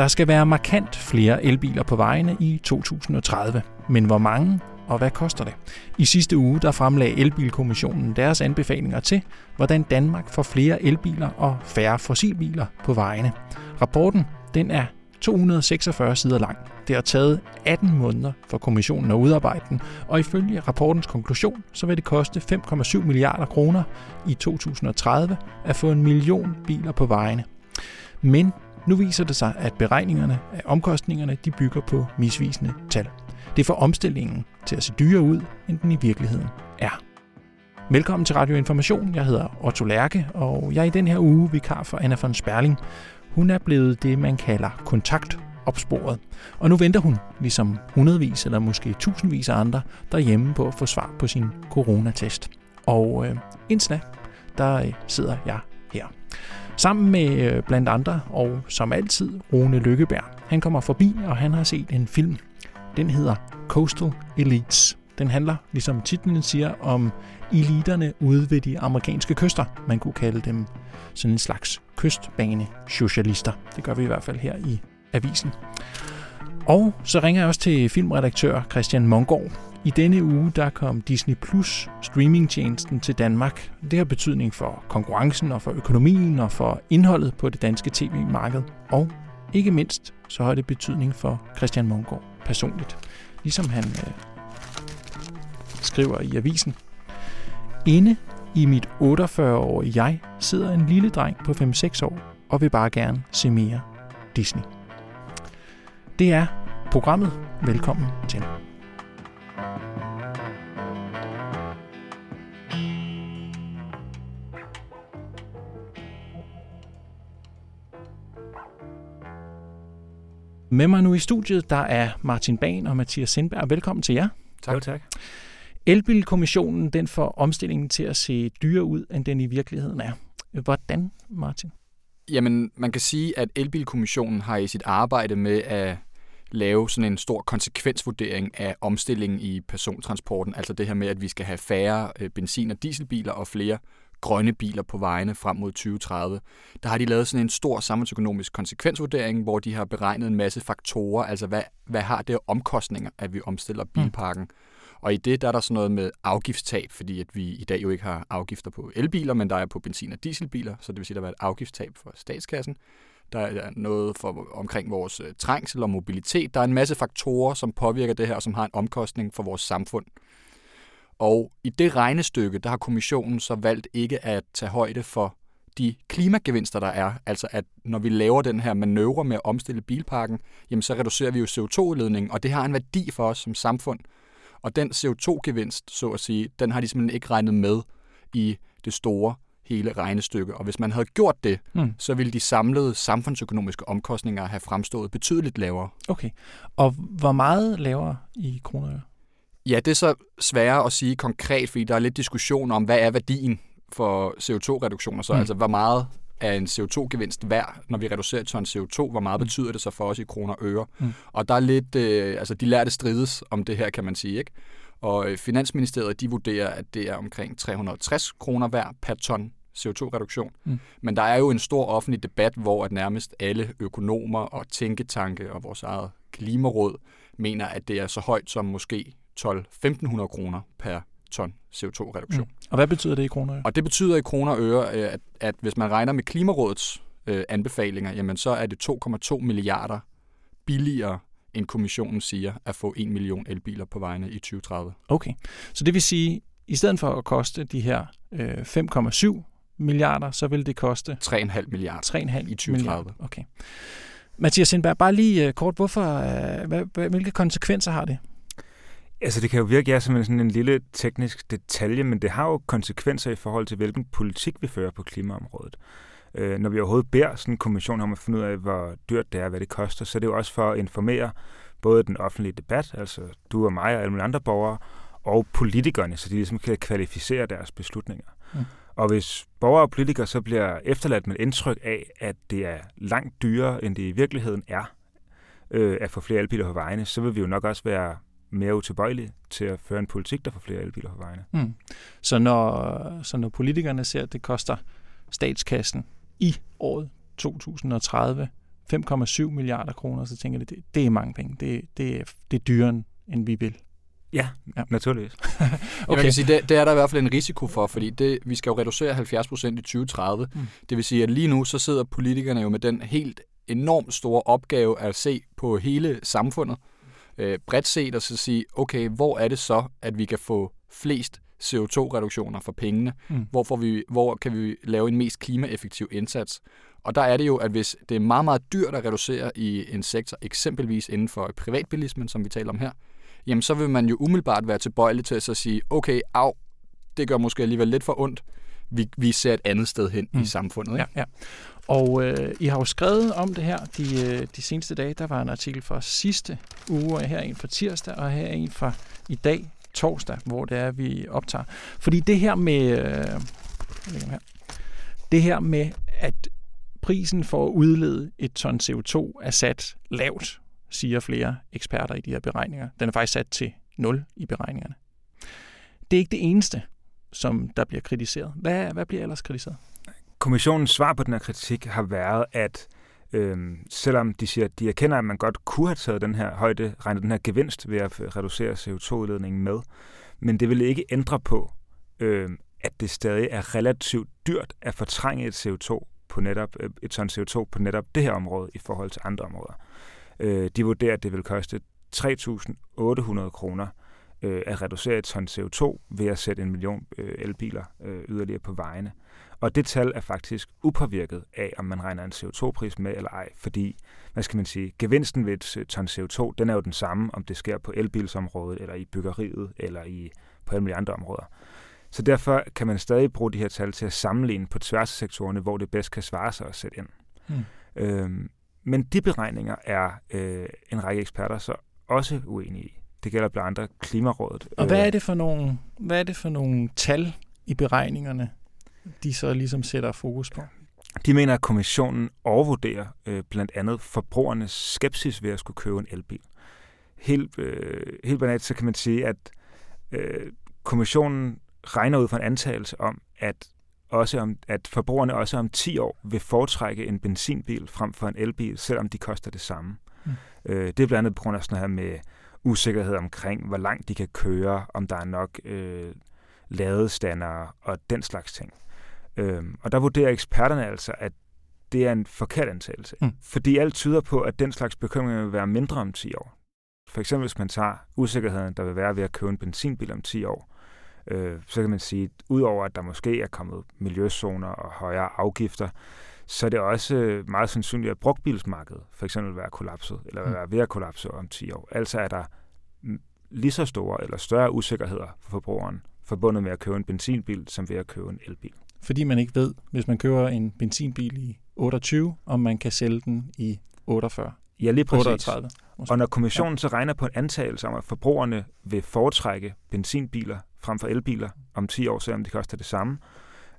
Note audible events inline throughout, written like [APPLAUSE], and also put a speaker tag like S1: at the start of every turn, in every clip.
S1: Der skal være markant flere elbiler på vejene i 2030. Men hvor mange og hvad koster det? I sidste uge der fremlagde Elbilkommissionen deres anbefalinger til, hvordan Danmark får flere elbiler og færre fossilbiler på vejene. Rapporten den er 246 sider lang. Det har taget 18 måneder for kommissionen at udarbejde den, og ifølge rapportens konklusion, så vil det koste 5,7 milliarder kroner i 2030 at få en million biler på vejene. Men nu viser det sig, at beregningerne af omkostningerne de bygger på misvisende tal. Det får omstillingen til at se dyrere ud, end den i virkeligheden er. Velkommen til Radio Information. Jeg hedder Otto Lærke, og jeg er i den her uge vikar for Anna von Sperling. Hun er blevet det, man kalder kontaktopsporet. Og nu venter hun, ligesom hundredvis eller måske tusindvis af andre, derhjemme på at få svar på sin coronatest. Og øh, indtil da, der øh, sidder jeg her. Sammen med øh, blandt andre, og som altid, Rune Lykkeberg. Han kommer forbi, og han har set en film. Den hedder Coastal Elites. Den handler, ligesom titlen siger, om eliterne ude ved de amerikanske kyster. Man kunne kalde dem sådan en slags kystbane-socialister. Det gør vi i hvert fald her i avisen. Og så ringer jeg også til filmredaktør Christian Mongård. I denne uge der kom Disney Plus streamingtjenesten til Danmark. Det har betydning for konkurrencen og for økonomien og for indholdet på det danske tv-marked. Og ikke mindst så har det betydning for Christian Mongård personligt. Ligesom han øh, skriver i avisen. Inde i mit 48-årige jeg sidder en lille dreng på 5-6 år og vil bare gerne se mere Disney. Det er programmet. Velkommen til. Med mig nu i studiet, der er Martin Ban og Mathias Sindberg. Velkommen til jer.
S2: Tak. Jo, tak.
S1: Elbilkommissionen den får omstillingen til at se dyrere ud, end den i virkeligheden er. Hvordan, Martin?
S2: Jamen, man kan sige, at Elbilkommissionen har i sit arbejde med at lave sådan en stor konsekvensvurdering af omstillingen i persontransporten, altså det her med, at vi skal have færre øh, benzin- og dieselbiler og flere grønne biler på vejene frem mod 2030. Der har de lavet sådan en stor samfundsøkonomisk konsekvensvurdering, hvor de har beregnet en masse faktorer, altså hvad, hvad har det omkostninger, at vi omstiller mm. bilparken. Mm. Og i det der er der sådan noget med afgiftstab, fordi at vi i dag jo ikke har afgifter på elbiler, men der er på benzin- og dieselbiler, så det vil sige, at der er et afgiftstab for statskassen. Der er noget for, omkring vores øh, trængsel og mobilitet. Der er en masse faktorer, som påvirker det her, og som har en omkostning for vores samfund. Og i det regnestykke, der har kommissionen så valgt ikke at tage højde for de klimagevinster, der er. Altså at når vi laver den her manøvre med at omstille bilparken, jamen så reducerer vi jo CO2-udledningen, og det har en værdi for os som samfund. Og den CO2-gevinst, så at sige, den har de simpelthen ikke regnet med i det store hele regnestykke. Og hvis man havde gjort det, mm. så ville de samlede samfundsøkonomiske omkostninger have fremstået betydeligt lavere.
S1: Okay. Og hvor meget lavere i kroner?
S2: Ja, det er så sværere at sige konkret, fordi der er lidt diskussion om, hvad er værdien for CO2-reduktioner. Så mm. altså, hvor meget er en CO2-gevinst værd, når vi reducerer ton CO2? Hvor meget mm. betyder det så for os i kroner og øre? Mm. Og der er lidt, øh, altså de lærte strides om det her, kan man sige, ikke? Og øh, Finansministeriet, de vurderer, at det er omkring 360 kroner værd per ton CO2-reduktion. Mm. Men der er jo en stor offentlig debat, hvor at nærmest alle økonomer og tænketanke og vores eget klimaråd mener, at det er så højt som måske 12-1500 kroner per ton CO2-reduktion. Mm.
S1: Og hvad betyder det i kroner og øre?
S2: Og det betyder i kroner og øre, øh, at, at hvis man regner med Klimarådets øh, anbefalinger, jamen så er det 2,2 milliarder billigere end kommissionen siger, at få 1 million elbiler på vejene i 2030.
S1: Okay, så det vil sige, i stedet for at koste de her øh, 5,7 milliarder, så vil det koste...
S2: 3,5 milliarder 3,5 i 2030. Milliarder.
S1: Okay. Mathias Sindberg, bare lige øh, kort, hvorfor, øh, hvilke konsekvenser har det?
S3: Altså det kan jo virke ja, som sådan en lille teknisk detalje, men det har jo konsekvenser i forhold til, hvilken politik vi fører på klimaområdet. Øh, når vi overhovedet beder sådan en kommission om at finde ud af, hvor dyrt det er, hvad det koster, så er det jo også for at informere både den offentlige debat, altså du og mig og alle mulige andre borgere, og politikerne, så de ligesom kan kvalificere deres beslutninger. Mm. Og hvis borgere og politikere så bliver efterladt med indtryk af, at det er langt dyrere, end det i virkeligheden er, øh, at få flere elbiler på vejene, så vil vi jo nok også være mere utilbøjelige til at føre en politik, der får flere elbiler på vejene. Mm.
S1: Så, når, så når politikerne ser, at det koster statskassen i året 2030 5,7 milliarder kroner, så tænker jeg, det, det er mange penge. Det, det, er, det er dyrere, end vi vil.
S3: Ja, ja. naturligvis. [LAUGHS]
S2: okay. Jeg kan sige, det, det er der i hvert fald en risiko for, fordi det, vi skal jo reducere 70 procent i 2030. Mm. Det vil sige, at lige nu så sidder politikerne jo med den helt enormt store opgave at se på hele samfundet, øh, bredt set, og så sige, okay, hvor er det så, at vi kan få flest CO2-reduktioner for pengene? Mm. Hvor, får vi, hvor kan vi lave en mest klimaeffektiv indsats? Og der er det jo, at hvis det er meget, meget dyrt at reducere i en sektor, eksempelvis inden for privatbilismen, som vi taler om her, jamen så vil man jo umiddelbart være tilbøjelig til at så sige, okay, af, det gør måske alligevel lidt for ondt, vi, vi ser et andet sted hen mm. i samfundet. Ikke?
S1: Ja, ja. Og øh, I har jo skrevet om det her de, øh, de seneste dage. Der var en artikel fra sidste uge, og her en fra tirsdag, og her en fra i dag, torsdag, hvor det er, vi optager. Fordi det her med, øh, her, det her med, at prisen for at udlede et ton CO2 er sat lavt, siger flere eksperter i de her beregninger. Den er faktisk sat til 0 i beregningerne. Det er ikke det eneste, som der bliver kritiseret. Hvad, hvad bliver ellers kritiseret?
S3: Kommissionens svar på den her kritik har været, at øh, selvom de siger, at de erkender, at man godt kunne have taget den her højde, regnet den her gevinst ved at reducere CO2-udledningen med, men det vil ikke ændre på, øh, at det stadig er relativt dyrt at fortrænge et CO2 på netop øh, et ton CO2 på netop det her område i forhold til andre områder. Øh, de vurderer, at det vil koste 3.800 kroner øh, at reducere et ton CO2 ved at sætte en million øh, elbiler øh, yderligere på vejene. Og det tal er faktisk upåvirket af, om man regner en CO2-pris med eller ej, fordi, hvad skal man sige, gevinsten ved et ton CO2, den er jo den samme, om det sker på elbilsområdet, eller i byggeriet, eller i, på alle mulige andre områder. Så derfor kan man stadig bruge de her tal til at sammenligne på tværs af sektorerne, hvor det bedst kan svare sig at sætte ind. Hmm. Øhm, men de beregninger er øh, en række eksperter så også uenige i. Det gælder blandt andre Klimarådet.
S1: Og hvad er det for nogle, hvad er det for nogle tal i beregningerne, de så ligesom sætter fokus på?
S3: De mener, at kommissionen overvurderer øh, blandt andet forbrugernes skepsis ved at skulle købe en elbil. Helt, øh, helt banalt så kan man sige, at øh, kommissionen regner ud fra en antagelse om, at også om, at forbrugerne også om 10 år vil foretrække en benzinbil frem for en elbil, selvom de koster det samme. Mm. Øh, det er blandt andet på grund af sådan her med usikkerhed omkring, hvor langt de kan køre, om der er nok øh, ladestander og den slags ting. Øh, og der vurderer eksperterne altså, at det er en forkert antagelse. Mm. Fordi alt tyder på, at den slags bekymringer vil være mindre om 10 år. For eksempel hvis man tager usikkerheden, der vil være ved at købe en benzinbil om 10 år, øh, så kan man sige, at udover at der måske er kommet miljøzoner og højere afgifter, så er det også meget sandsynligt, at brugtbilsmarkedet for eksempel vil være kollapset, eller vil mm. være ved at kollapse om 10 år. Altså er der lige så store eller større usikkerheder for forbrugeren forbundet med at købe en benzinbil, som ved at købe en elbil.
S1: Fordi man ikke ved, hvis man køber en benzinbil i 28, om man kan sælge den i 48.
S3: Ja, lige præcis. 38, og når kommissionen ja. så regner på en antagelse om, at forbrugerne vil foretrække benzinbiler frem for elbiler om 10 år, selvom det koster det samme,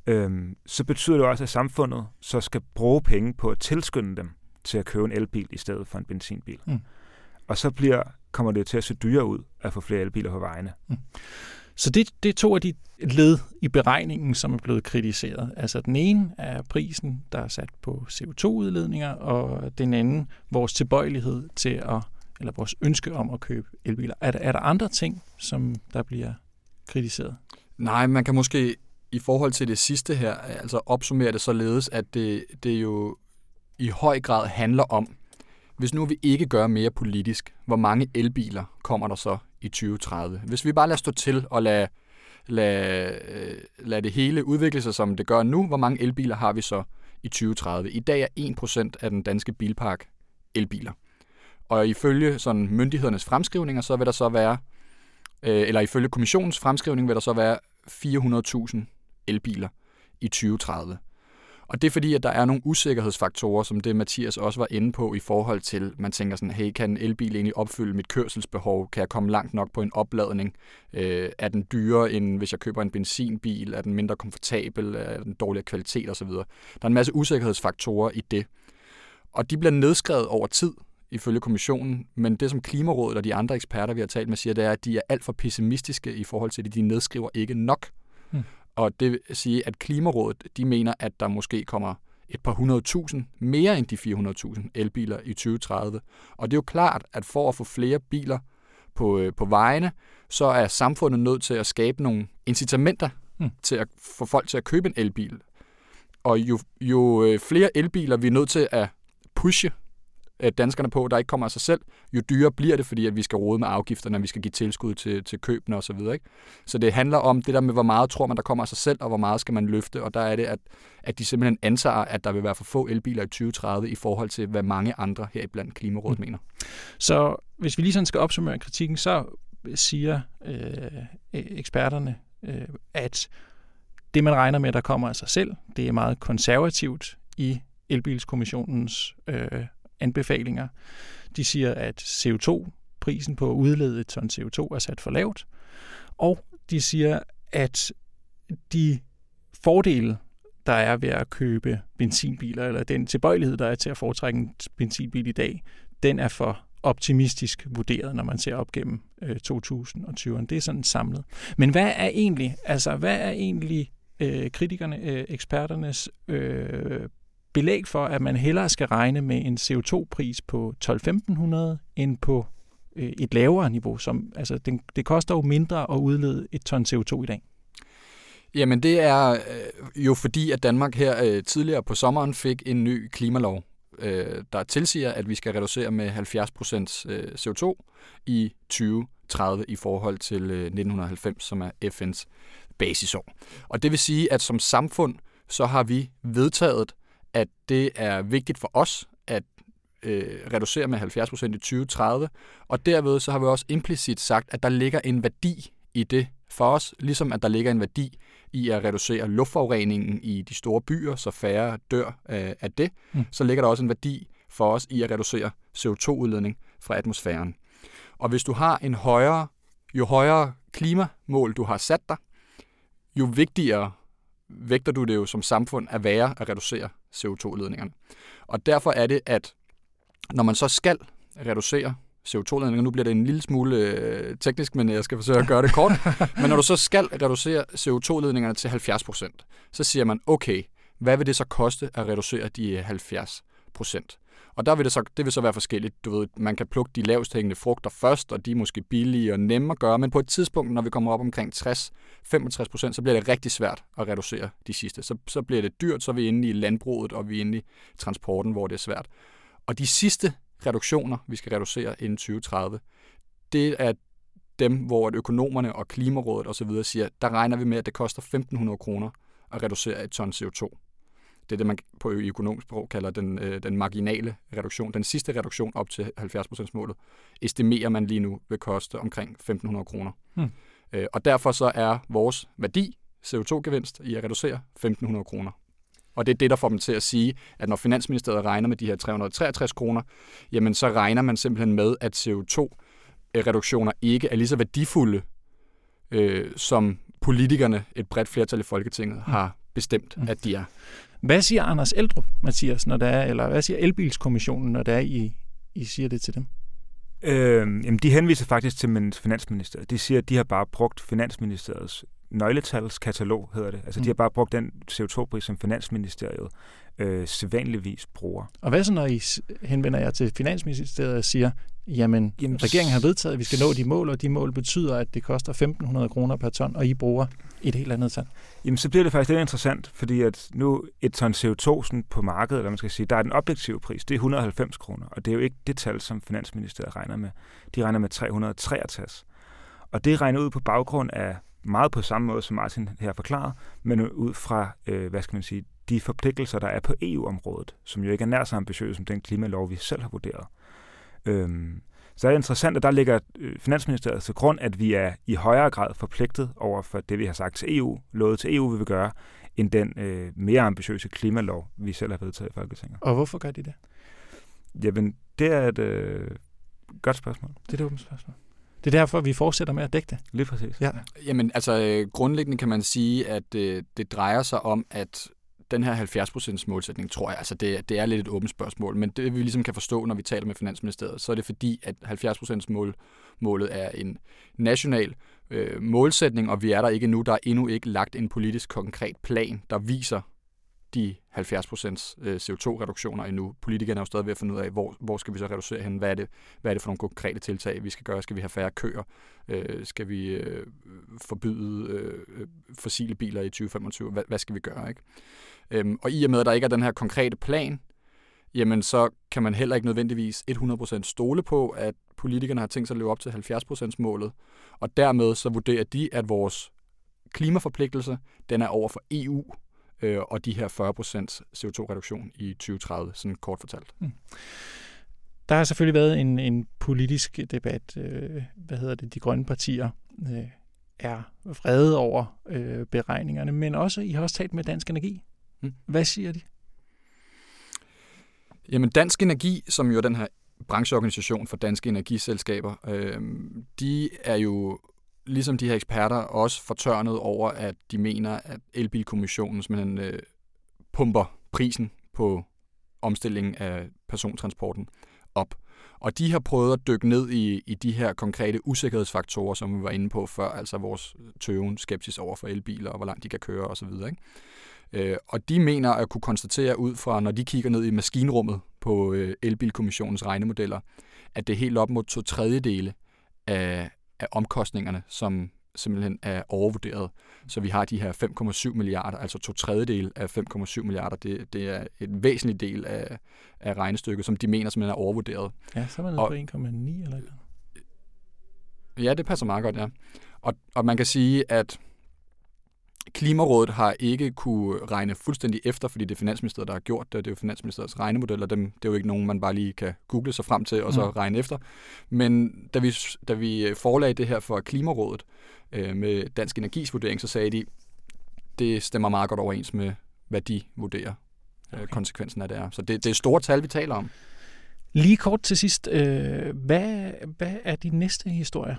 S3: øhm, så betyder det også, at samfundet så skal bruge penge på at tilskynde dem til at købe en elbil i stedet for en benzinbil. Mm. Og så bliver, kommer det til at se dyrere ud at få flere elbiler på vejene. Mm.
S1: Så det, det er to af de led i beregningen, som er blevet kritiseret. Altså den ene er prisen, der er sat på CO2-udledninger, og den anden vores tilbøjelighed til at, eller vores ønske om at købe elbiler. Er der, er der andre ting, som der bliver kritiseret?
S2: Nej, man kan måske i forhold til det sidste her, altså opsummere det således, at det, det jo i høj grad handler om, hvis nu vi ikke gør mere politisk, hvor mange elbiler kommer der så i 2030? Hvis vi bare lader stå til og lade, lade, øh, lade det hele udvikle sig, som det gør nu, hvor mange elbiler har vi så i 2030? I dag er 1% af den danske bilpark elbiler. Og ifølge sådan myndighedernes fremskrivninger, så vil der så være, øh, eller ifølge kommissionens fremskrivning, vil der så være 400.000 elbiler i 2030. Og det er fordi, at der er nogle usikkerhedsfaktorer, som det Mathias også var inde på i forhold til, man tænker sådan, hey, kan en elbil egentlig opfylde mit kørselsbehov? Kan jeg komme langt nok på en opladning? Øh, er den dyrere, end hvis jeg køber en benzinbil? Er den mindre komfortabel? Er den dårligere kvalitet osv.? Der er en masse usikkerhedsfaktorer i det. Og de bliver nedskrevet over tid, ifølge kommissionen, men det som Klimarådet og de andre eksperter, vi har talt med, siger, det er, at de er alt for pessimistiske i forhold til det. De nedskriver ikke nok. Og det vil sige, at Klimarådet de mener, at der måske kommer et par hundredtusind, mere end de 400.000 elbiler i 2030. Og det er jo klart, at for at få flere biler på, øh, på vejene, så er samfundet nødt til at skabe nogle incitamenter mm. til at få folk til at købe en elbil. Og jo, jo øh, flere elbiler vi er nødt til at pushe danskerne på, der ikke kommer af sig selv, jo dyrere bliver det, fordi at vi skal rode med afgifterne, vi skal give tilskud til, til købene osv. Så, ikke? så det handler om det der med, hvor meget tror man, der kommer af sig selv, og hvor meget skal man løfte, og der er det, at, at de simpelthen antager, at der vil være for få elbiler i 2030 i forhold til, hvad mange andre her blandt Klimarådet mm. mener.
S1: Så hvis vi lige sådan skal opsummere kritikken, så siger øh, eksperterne, øh, at det, man regner med, der kommer af sig selv, det er meget konservativt i elbilskommissionens øh, anbefalinger. De siger, at CO2-prisen på at udlede et ton CO2 er sat for lavt, og de siger, at de fordele, der er ved at købe benzinbiler, eller den tilbøjelighed, der er til at foretrække en benzinbil i dag, den er for optimistisk vurderet, når man ser op gennem øh, 2020'erne. Det er sådan samlet. Men hvad er egentlig, altså hvad er egentlig øh, kritikerne, øh, eksperternes øh, belæg for, at man hellere skal regne med en CO2-pris på 12-1500 end på øh, et lavere niveau. Som, altså, det, det koster jo mindre at udlede et ton CO2 i dag.
S2: Jamen det er øh, jo fordi, at Danmark her øh, tidligere på sommeren fik en ny klimalov, øh, der tilsiger, at vi skal reducere med 70% øh, CO2 i 2030 i forhold til øh, 1990, som er FN's basisår. Og det vil sige, at som samfund, så har vi vedtaget, at det er vigtigt for os at øh, reducere med 70% i 2030, og derved så har vi også implicit sagt, at der ligger en værdi i det for os, ligesom at der ligger en værdi i at reducere luftforureningen i de store byer, så færre dør øh, af det, mm. så ligger der også en værdi for os i at reducere CO2-udledning fra atmosfæren. Og hvis du har en højere, jo højere klimamål du har sat dig, jo vigtigere vægter du det jo som samfund at være at reducere CO2-ledningerne. Og derfor er det, at når man så skal reducere CO2-ledninger, nu bliver det en lille smule øh, teknisk, men jeg skal forsøge at gøre det kort, [LAUGHS] men når du så skal reducere CO2-ledningerne til 70% så siger man, okay, hvad vil det så koste at reducere de 70 og der vil det, så, det vil så være forskelligt. Du ved, man kan plukke de lavest hængende frugter først, og de er måske billige og nemme at gøre, men på et tidspunkt, når vi kommer op omkring 60-65 procent, så bliver det rigtig svært at reducere de sidste. Så, så bliver det dyrt, så er vi inde i landbruget, og vi er inde i transporten, hvor det er svært. Og de sidste reduktioner, vi skal reducere inden 2030, det er dem, hvor økonomerne og Klimarådet osv. siger, der regner vi med, at det koster 1.500 kroner at reducere et ton CO2. Det er det, man på økonomisk sprog kalder den, øh, den marginale reduktion. Den sidste reduktion op til 70%-målet, estimerer man lige nu vil koste omkring 1.500 kroner. Hmm. Øh, og derfor så er vores værdi, CO2-gevinst, i at reducere 1.500 kroner. Og det er det, der får dem til at sige, at når Finansministeriet regner med de her 363 kroner, jamen så regner man simpelthen med, at CO2-reduktioner ikke er lige så værdifulde, øh, som politikerne, et bredt flertal i Folketinget, hmm. har bestemt, hmm. at de er.
S1: Hvad siger Anders Eldrup, Mathias, når der er, eller hvad siger Elbilskommissionen, når der er, I, I siger det til dem?
S3: Øh, jamen, de henviser faktisk til Finansministeriet. De siger, at de har bare brugt Finansministeriets nøgletalskatalog, hedder det. Altså, mm. de har bare brugt den CO2-pris, som Finansministeriet øh, sædvanligvis bruger.
S1: Og hvad så, når I henvender jer til Finansministeriet og siger, jamen, jamen regeringen har vedtaget, at vi skal nå de mål, og de mål betyder, at det koster 1.500 kroner per ton, og I bruger et helt andet tal?
S3: Jamen, så bliver det faktisk lidt interessant, fordi at nu et ton CO2 sådan på markedet, eller man skal sige, der er den objektive pris, det er 190 kroner, og det er jo ikke det tal, som Finansministeriet regner med. De regner med 363. Og det regner ud på baggrund af meget på samme måde, som Martin her forklarer, men ud fra, øh, hvad skal man sige, de forpligtelser, der er på EU-området, som jo ikke er nær så ambitiøse som den klimalov, vi selv har vurderet. Øhm, så er det interessant, at der ligger øh, Finansministeriet til grund, at vi er i højere grad forpligtet over for det, vi har sagt til EU, lovet til EU, vi vil gøre, end den øh, mere ambitiøse klimalov, vi selv har vedtaget i Folketinget.
S1: Og hvorfor gør de det?
S3: Jamen, det er et øh, godt spørgsmål.
S1: Det er et åbent spørgsmål. Det er derfor, vi fortsætter med at dække det.
S3: Lige præcis.
S2: Ja. Jamen, altså øh, grundlæggende kan man sige, at øh, det drejer sig om, at den her 70% målsætning, tror jeg, altså det, det er lidt et åbent spørgsmål, men det vi ligesom kan forstå, når vi taler med Finansministeriet, så er det fordi, at 70% mål, målet er en national øh, målsætning, og vi er der ikke nu. Der er endnu ikke lagt en politisk konkret plan, der viser de 70% øh, CO2-reduktioner endnu. Politikerne er jo stadig ved at finde ud af, hvor, hvor skal vi så reducere hen? Hvad er, det, hvad er det for nogle konkrete tiltag, vi skal gøre? Skal vi have færre køer? Øh, skal vi øh, forbyde øh, fossile biler i 2025? Hvad, hvad skal vi gøre? Ikke? Øhm, og i og med, at der ikke er den her konkrete plan, jamen så kan man heller ikke nødvendigvis 100% stole på, at politikerne har tænkt sig at leve op til 70% målet. Og dermed så vurderer de, at vores klimaforpligtelse, den er over for EU, øh, og de her 40% CO2-reduktion i 2030, sådan kort fortalt. Mm.
S1: Der har selvfølgelig været en, en politisk debat. Øh, hvad hedder det? De grønne partier øh, er vrede over øh, beregningerne, men også, I har også talt med Dansk Energi. Mm. Hvad siger de?
S2: Jamen Dansk Energi, som jo er den her brancheorganisation for danske energiselskaber, øh, de er jo ligesom de her eksperter også fortørnet over, at de mener, at elbilkommissionen simpelthen øh, pumper prisen på omstillingen af persontransporten op. Og de har prøvet at dykke ned i, i de her konkrete usikkerhedsfaktorer, som vi var inde på før, altså vores tøven, skepsis over for elbiler, og hvor langt de kan køre osv. Ikke? Øh, og de mener at kunne konstatere ud fra, når de kigger ned i maskinrummet på øh, elbilkommissionens regnemodeller, at det er helt op mod to tredjedele af, af omkostningerne, som simpelthen er overvurderet. Så vi har de her 5,7 milliarder, altså to tredjedel af 5,7 milliarder. Det, det er en væsentlig del af, af regnestykket, som de mener simpelthen er overvurderet.
S1: Ja, så er man nede på 1,9 eller noget.
S2: Ja, det passer meget godt, ja. Og, og man kan sige, at Klimarådet har ikke kunne regne fuldstændig efter, fordi det er Finansministeriet, der har gjort det. Det er jo Finansministeriets regnemodeller. Dem, det er jo ikke nogen, man bare lige kan google sig frem til og så mm. regne efter. Men da vi, da vi forelagde det her for Klimarådet øh, med Dansk Energis vurdering, så sagde de, det stemmer meget godt overens med, hvad de vurderer øh, okay. konsekvensen af det er. Så det, det er store tal, vi taler om.
S1: Lige kort til sidst. Øh, hvad, hvad er de næste historier,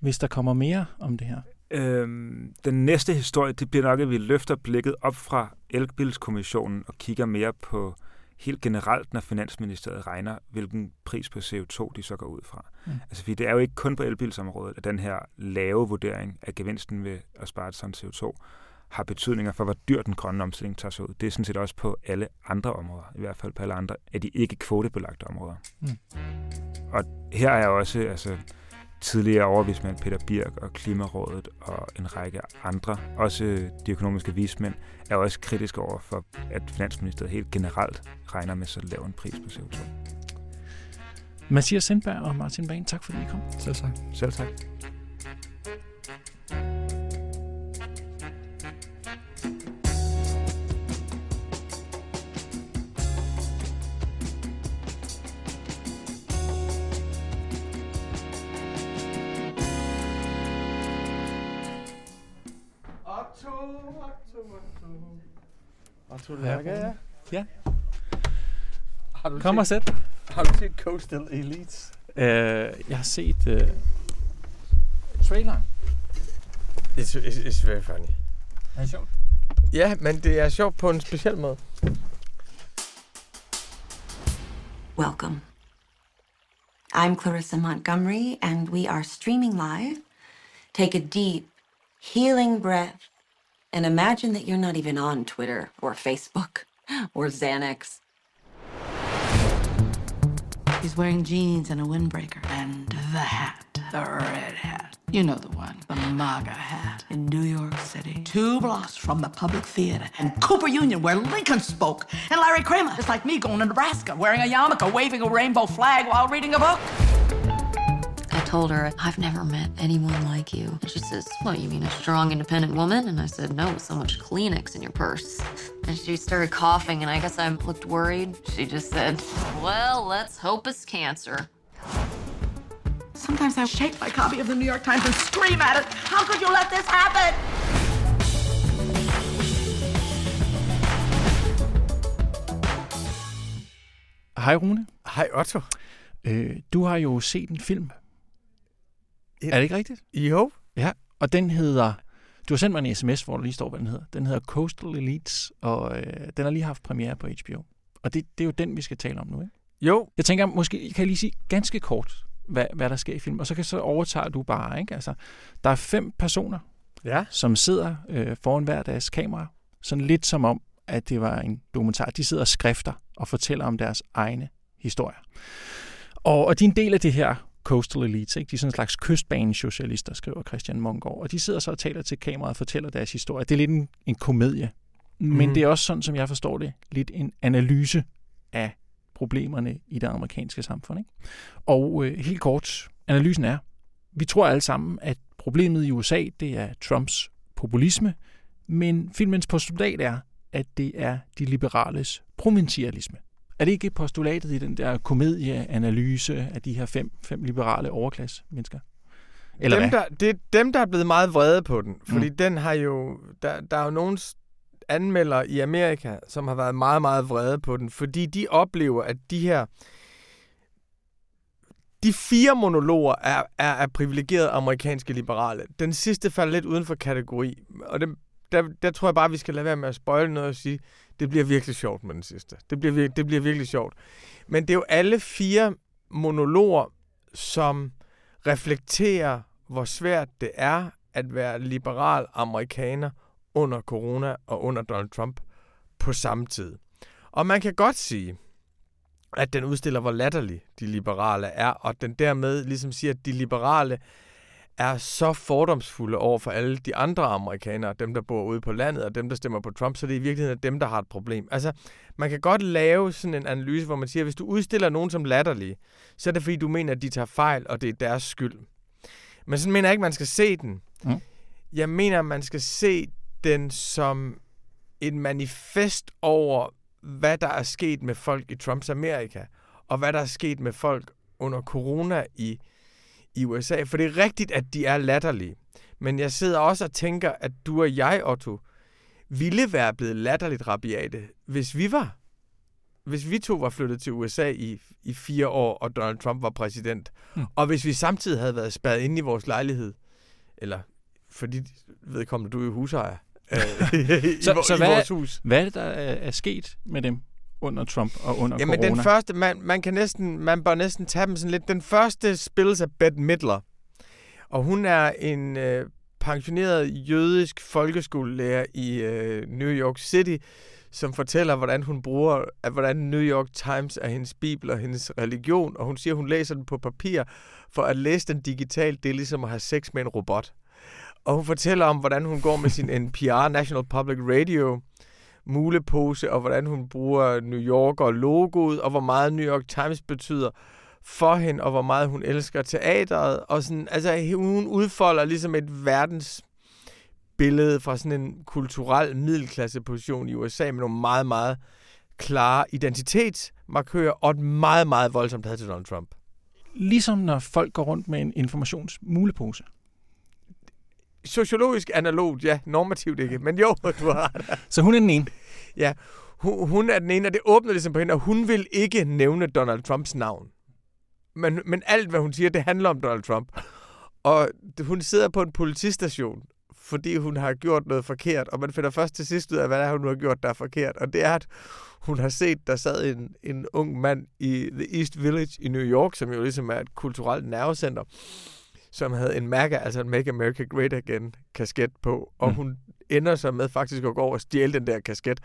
S1: hvis der kommer mere om det her?
S3: Øhm, den næste historie, det bliver nok, at vi løfter blikket op fra Elbilskommissionen og kigger mere på helt generelt, når Finansministeriet regner, hvilken pris på CO2 de så går ud fra. Mm. Altså, fordi det er jo ikke kun på elbilsområdet, at den her lave vurdering af gevinsten ved at spare et sådan CO2 har betydninger for, hvor dyr den grønne omstilling tager sig ud. Det er sådan set også på alle andre områder, i hvert fald på alle andre af de ikke kvotebelagte områder. Mm. Og her er også, altså, tidligere overvismænd Peter Birk og Klimarådet og en række andre, også de økonomiske vismænd, er også kritiske over for, at Finansministeriet helt generelt regner med så lav en pris på CO2.
S1: Mathias Sindberg og Martin Bahn, tak fordi I kom.
S2: Selv tak.
S3: Selv tak.
S1: Otto Lærke, ja. Ja.
S4: Har du
S1: Kom
S4: set,
S1: og sæt.
S4: Har du set Coastal Elites?
S1: Uh, jeg har set uh, traileren.
S4: It's, it's, it's very funny.
S1: Er det sjovt?
S4: Ja, men det er sjovt på en speciel måde.
S5: Welcome. I'm Clarissa Montgomery, and we are streaming live. Take a deep, healing breath and imagine that you're not even on Twitter or Facebook [LAUGHS] or Xanax.
S6: He's wearing jeans and a windbreaker. And the hat, the red hat. You know the one, the MAGA hat in New York City. Two blocks from the Public Theater and Cooper Union, where Lincoln spoke. And Larry Kramer, just like me, going to Nebraska, wearing a yarmulke, waving a rainbow flag while reading a book.
S7: I told her, I've never met anyone like you. And she says, What, you mean a strong, independent woman? And I said, No, so much Kleenex in your purse. [LAUGHS] And she started coughing, and I guess I looked worried. She just said, Well, let's hope it's cancer.
S6: Sometimes I shake my copy of the New York Times and scream at it. How could you let this happen?
S1: Hej Rune.
S4: Hej Otto.
S1: Øh, du har jo set en film. Er det ikke rigtigt?
S4: Jo.
S1: Ja, og den hedder... Du har sendt mig en sms, hvor der lige står, hvad den hedder. Den hedder Coastal Elites, og øh, den har lige haft premiere på HBO. Og det, det er jo den, vi skal tale om nu, ikke?
S4: Jo.
S1: Jeg tænker, måske kan jeg lige sige ganske kort, hvad, hvad der sker i filmen, og så kan så overtager du bare, ikke? Altså, der er fem personer,
S4: Ja.
S1: som sidder øh, foran hver deres kamera, sådan lidt som om, at det var en dokumentar. De sidder og skrifter og fortæller om deres egne historier. Og, og de er en del af det her coastal elites. Ikke? De er sådan en slags kystbanesocialister, skriver Christian Munggaard. Og de sidder så og taler til kameraet og fortæller deres historie. Det er lidt en, en komedie. Men
S4: Mhm.
S1: det er også sådan, som jeg forstår det, lidt en analyse af problemerne i det amerikanske samfund. Ikke? Og øh, helt kort, analysen er, vi tror alle sammen, at problemet i USA, det er Trumps populisme, men filmens postulat er, at det er de liberales provincialisme. Er det ikke postulatet i den der komedieanalyse af de her fem, fem liberale overklasse mennesker? Eller
S4: dem,
S1: hvad?
S4: der, det er dem, der er blevet meget vrede på den. Fordi
S1: Mm.
S4: den har jo... Der, der er jo nogle s- anmeldere i Amerika, som har været meget, meget vrede på den. Fordi de oplever, at de her... De fire monologer er, er, er privilegerede amerikanske liberale. Den sidste falder lidt uden for kategori. Og det, der, der tror jeg bare, vi skal lade være med at spoile noget og sige, det bliver virkelig sjovt med den sidste. Det bliver, vir- det bliver virkelig sjovt. Men det er jo alle fire monologer, som reflekterer, hvor svært det er at være liberal amerikaner under corona og under Donald Trump på samme tid. Og man kan godt sige, at den udstiller, hvor latterlig de liberale er, og den dermed ligesom siger, at de liberale er så fordomsfulde over for alle de andre amerikanere, dem der bor ude på landet, og dem der stemmer på Trump, så det er i virkeligheden dem, der har et problem. Altså, man kan godt lave sådan en analyse, hvor man siger, at hvis du udstiller nogen som latterlige, så er det fordi, du mener, at de tager fejl, og det er deres skyld. Men sådan mener jeg ikke, man skal se den.
S1: Mm.
S4: Jeg mener, at man skal se den som et manifest over, hvad der er sket med folk i Trumps Amerika, og hvad der er sket med folk under corona i, i USA. For det er rigtigt, at de er latterlige. Men jeg sidder også og tænker, at du og jeg, Otto, ville være blevet latterligt rabiate, hvis vi var. Hvis vi to var flyttet til USA i, i fire år, og Donald Trump var præsident, mm. og hvis vi samtidig havde været spærret inde i vores lejlighed, eller fordi vedkommende, du er jo husejer, [LAUGHS] øh, i,
S1: Så-
S4: så,
S1: så
S4: i
S1: hvad-
S4: vores hus.
S1: Hvad er det, der er, er sket med dem under Trump og under
S4: Jamen
S1: corona?
S4: den første, man, man, kan næsten, man bør næsten tage dem sådan lidt. Den første spilles af Bette Midler, og hun er en øh, pensioneret jødisk folkeskolelærer i øh, New York City, som fortæller, hvordan hun bruger, at hvordan New York Times er hendes bibel og hendes religion, og hun siger, hun læser den på papir, for at læse den digitalt, det er ligesom at have sex med en robot. Og hun fortæller om, hvordan hun går med sin NPR, National Public Radio, mulepose, og hvordan hun bruger New York og logoet, og hvor meget New York Times betyder for hende, og hvor meget hun elsker teateret. Og sådan, altså, hun udfolder ligesom et verdens billede fra sådan en kulturel middelklasseposition i USA med nogle meget, meget klare identitetsmarkører og et meget, meget voldsomt had til Donald Trump.
S1: Ligesom når folk går rundt med en informationsmulepose.
S4: Sociologisk analogt, ja, normativt ikke, men jo, [LAUGHS] du har ret.
S1: Så hun er den ene.
S4: hun, hun er den ene, og det åbner ligesom på hende, og hun vil ikke nævne Donald Trumps navn. Men, men alt, hvad hun siger, det handler om Donald Trump. Og det- hun sidder på en politistation, fordi hun har gjort noget forkert, og man finder først til sidst ud af, hvad det er, hun har gjort, der er forkert. Og det er, at hun har set, der sad en, en ung mand i The East Village i New York, som jo ligesom er et kulturelt nervecenter, som havde en MAGA, altså en Make America Great Again kasket på, og
S1: Mm.
S4: hun ender så med faktisk at gå over og stjæle den der kasket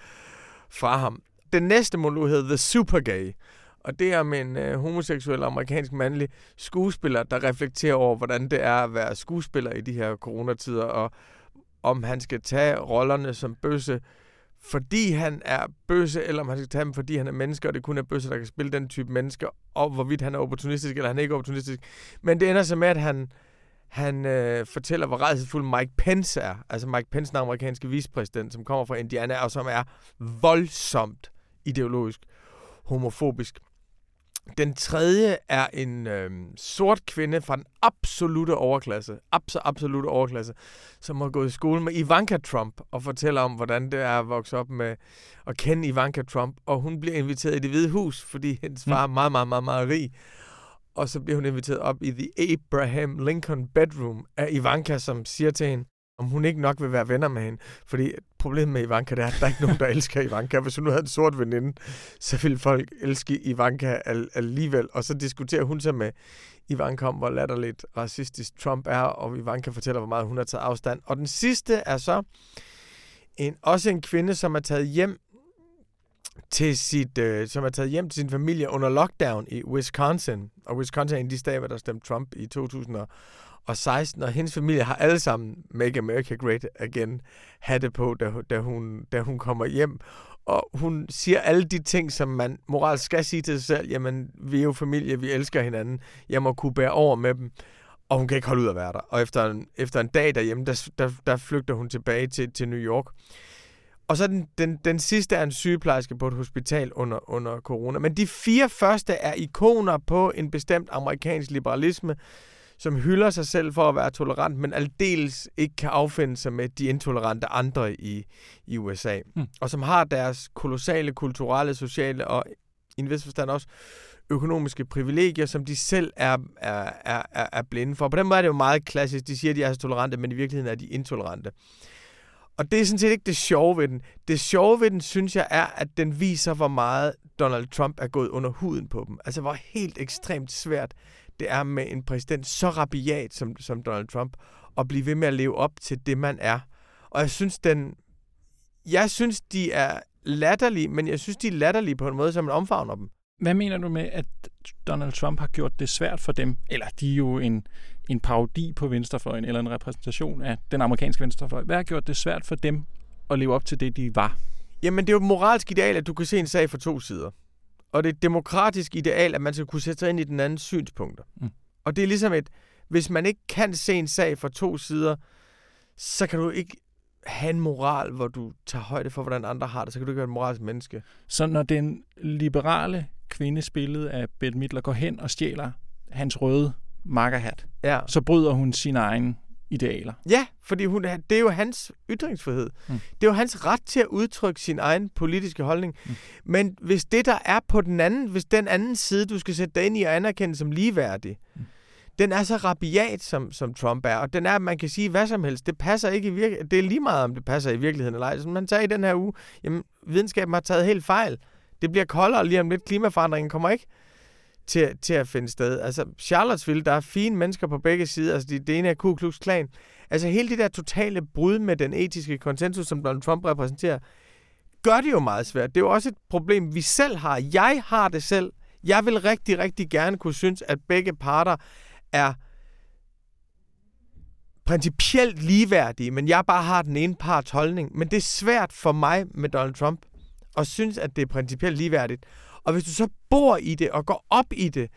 S4: fra ham. Den næste monolog hedder The Super Gay, og det er om en øh, homoseksuel amerikansk mandlig skuespiller, der reflekterer over, hvordan det er at være skuespiller i de her coronatider, og om han skal tage rollerne som bøsse, fordi han er bøsse, eller om han skal tage ham, fordi han er menneske, og det kun er bøsse, der kan spille den type mennesker, og hvorvidt han er opportunistisk, eller han er ikke opportunistisk. Men det ender så med, at han, han øh, fortæller, hvor redselsfuld Mike Pence er. Altså Mike Pence, den amerikanske vicepræsident, som kommer fra Indiana, og som er voldsomt ideologisk homofobisk. Den tredje er en øh, sort kvinde fra den absolute overklasse, abs- absolute overklasse, som har gået i skole med Ivanka Trump og fortæller om, hvordan det er at vokse op med at kende Ivanka Trump. Og hun bliver inviteret i det hvide hus, fordi hendes far er meget, meget, meget, meget rig. Og så bliver hun inviteret op i The Abraham Lincoln Bedroom af Ivanka, som siger til hende, om hun ikke nok vil være venner med hende. Fordi problemet med Ivanka, det er, at der er ikke nogen, der [LAUGHS] elsker Ivanka. Hvis hun nu havde en sort veninde, så ville folk elske Ivanka al- alligevel. Og så diskuterer hun så med Ivanka om, hvor latterligt racistisk Trump er, og Ivanka fortæller, hvor meget hun har taget afstand. Og den sidste er så en, også en kvinde, som er taget hjem til sit, øh, som er taget hjem til sin familie under lockdown i Wisconsin. Og Wisconsin er en af de stater, der stemte Trump i 2000 og 16, og hendes familie har alle sammen Make America Great Again hatte på, da, da, hun, da hun kommer hjem. Og hun siger alle de ting, som man moralsk skal sige til sig selv. Jamen, vi er jo familie, vi elsker hinanden. Jeg må kunne bære over med dem. Og hun kan ikke holde ud at være der. Og efter en, efter en dag derhjemme, der, der, der flygter hun tilbage til, til New York. Og så den, den, den sidste er en sygeplejerske på et hospital under, under corona. Men de fire første er ikoner på en bestemt amerikansk liberalisme, som hylder sig selv for at være tolerant, men aldeles ikke kan affinde sig med de intolerante andre i, i USA. Mm. Og som har deres kolossale kulturelle, sociale og i en vis forstand også økonomiske privilegier, som de selv er, er, er, er blinde for. På den måde er det jo meget klassisk. De siger, at de er så tolerante, men i virkeligheden er de intolerante. Og det er sådan set ikke det sjove ved den. Det sjove ved den, synes jeg, er, at den viser, hvor meget Donald Trump er gået under huden på dem. Altså, hvor helt ekstremt svært det er med en præsident så rabiat som, som Donald Trump, at blive ved med at leve op til det, man er. Og jeg synes, den... Jeg synes, de er latterlige, men jeg synes, de er latterlige på en måde, som man omfavner dem.
S1: Hvad mener du med, at Donald Trump har gjort det svært for dem? Eller de er jo en, en parodi på venstrefløjen, eller en repræsentation af den amerikanske venstrefløj. Hvad har gjort det svært for dem at leve op til det, de var?
S4: Jamen, det er jo et moralsk ideal, at du kan se en sag fra to sider. Og det er et demokratisk ideal, at man skal kunne sætte sig ind i den andens synspunkter. Mm. Og det er ligesom et, hvis man ikke kan se en sag fra to sider, så kan du ikke have en moral, hvor du tager højde for, hvordan andre har det, så kan du ikke være et moralsk menneske.
S1: Så når den liberale kvindespillet af Bette Midler går hen og stjæler hans røde makkerhat, ja. så bryder hun sine egne idealer.
S4: Ja, fordi hun, det er jo hans ytringsfrihed. Mm. Det er jo hans ret til at udtrykke sin egen politiske holdning. Mm. Men hvis det, der er på den anden, hvis den anden side, du skal sætte dig ind i og anerkende som ligeværdig, mm. den er så rabiat, som, som Trump er, og den er, man kan sige hvad som helst. Det passer ikke i virkeligheden. Det er lige meget, om det passer i virkeligheden eller ej. Som man tager i den her uge, jamen, videnskaben har taget helt fejl. Det bliver koldere lige om lidt. Klimaforandringen kommer ikke til, til at finde sted. Altså, Charlottesville, der er fine mennesker på begge sider. Altså, det, det ene er Ku Klux Klan. Altså, hele det der totale brud med den etiske konsensus, som Donald Trump repræsenterer, gør det jo meget svært. Det er jo også et problem, vi selv har. Jeg har det selv. Jeg vil rigtig, rigtig gerne kunne synes, at begge parter er principielt ligeværdige, men jeg bare har den ene parts holdning. Men det er svært for mig med Donald Trump at synes, at det er principielt ligeværdigt. Og hvis du så bor i det og går op i det,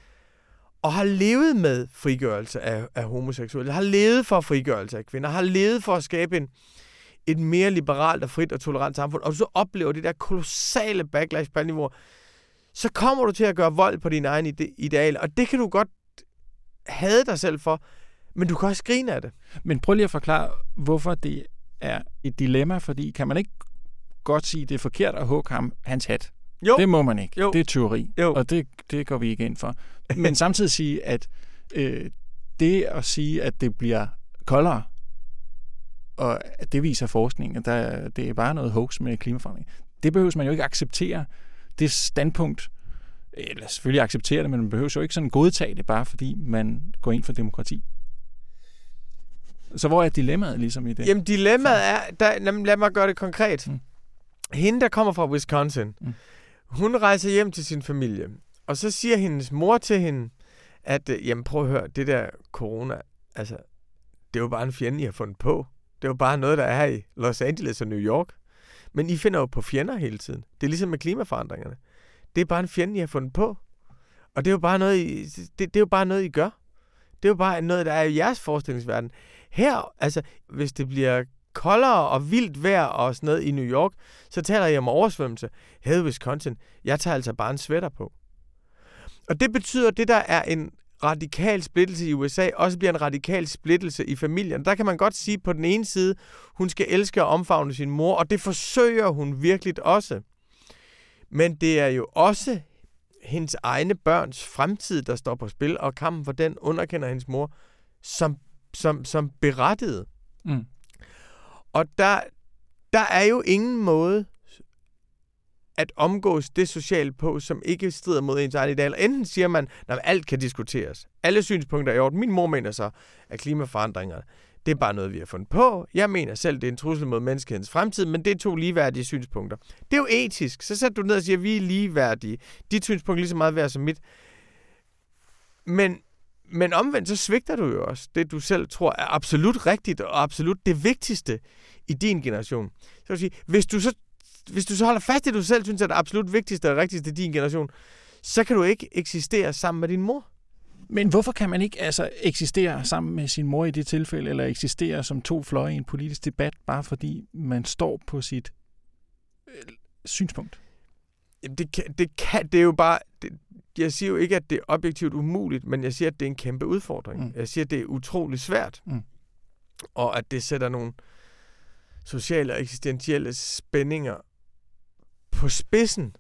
S4: og har levet med frigørelse af, af homoseksuelle, har levet for frigørelse af kvinder, har levet for at skabe en, et mere liberalt og frit og tolerant samfund, og du så oplever det der kolossale backlash på niveau, så kommer du til at gøre vold på dine egne idealer, og det kan du godt hade dig selv for, men du kan også grine af det.
S1: Men prøv lige at forklare, hvorfor det er et dilemma, fordi kan man ikke godt sige, det er forkert at hugge ham hans hat? Jo. Det må man ikke. Jo. Det er teori, jo. og det, det går vi ikke ind for. Men samtidig sige, at øh, det at sige, at det bliver koldere, og at det viser forskningen, at der, det er bare noget hoax med klimaforandring, det behøver man jo ikke acceptere. Det standpunkt, eller selvfølgelig acceptere det, men man behøver jo ikke sådan godtage det, bare fordi man går ind for demokrati. Så hvor er dilemmaet ligesom i det?
S4: Jamen dilemmaet er, der, lad mig gøre det konkret. Mm. Hende, der kommer fra Wisconsin, mm hun rejser hjem til sin familie, og så siger hendes mor til hende, at øh, jamen prøv at høre, det der corona, altså, det er jo bare en fjende, I har fundet på. Det er jo bare noget, der er her i Los Angeles og New York. Men I finder jo på fjender hele tiden. Det er ligesom med klimaforandringerne. Det er bare en fjende, I har fundet på. Og det er jo bare noget, I, det, det er jo bare noget, I gør. Det er jo bare noget, der er i jeres forestillingsverden. Her, altså, hvis det bliver koldere og vildt vejr og sådan noget i New York, så taler jeg om oversvømmelse. Her Wisconsin, jeg tager altså bare en sweater på. Og det betyder, at det der er en radikal splittelse i USA, også bliver en radikal splittelse i familien. Der kan man godt sige på den ene side, hun skal elske og omfavne sin mor, og det forsøger hun virkelig også. Men det er jo også hendes egne børns fremtid, der står på spil, og kampen for den underkender hendes mor som, som, som berettiget. Mm. Og der, der er jo ingen måde at omgås det sociale på, som ikke strider mod ens egen ideal. Enten siger man, at alt kan diskuteres. Alle synspunkter er i orden. Min mor mener så, at klimaforandringerne, Det er bare noget, vi har fundet på. Jeg mener selv, det er en trussel mod menneskehedens fremtid, men det er to ligeværdige synspunkter. Det er jo etisk. Så sætter du ned og siger, at vi er ligeværdige. Dit synspunkt er lige så meget værd som mit. Men, men omvendt, så svigter du jo også det, du selv tror er absolut rigtigt og absolut det vigtigste i din generation. Så vil sige, hvis du så, hvis du så holder fast i det, du selv synes er det absolut vigtigste og rigtigste i din generation, så kan du ikke eksistere sammen med din mor.
S1: Men hvorfor kan man ikke altså eksistere sammen med sin mor i det tilfælde, eller eksistere som to fløje i en politisk debat, bare fordi man står på sit øh, synspunkt?
S4: Jamen, det, kan, det, kan, det er jo bare... Det, jeg siger jo ikke, at det er objektivt umuligt, men jeg siger, at det er en kæmpe udfordring. Mm. Jeg siger, at det er utrolig svært, mm. og at det sætter nogle sociale og eksistentielle spændinger på spidsen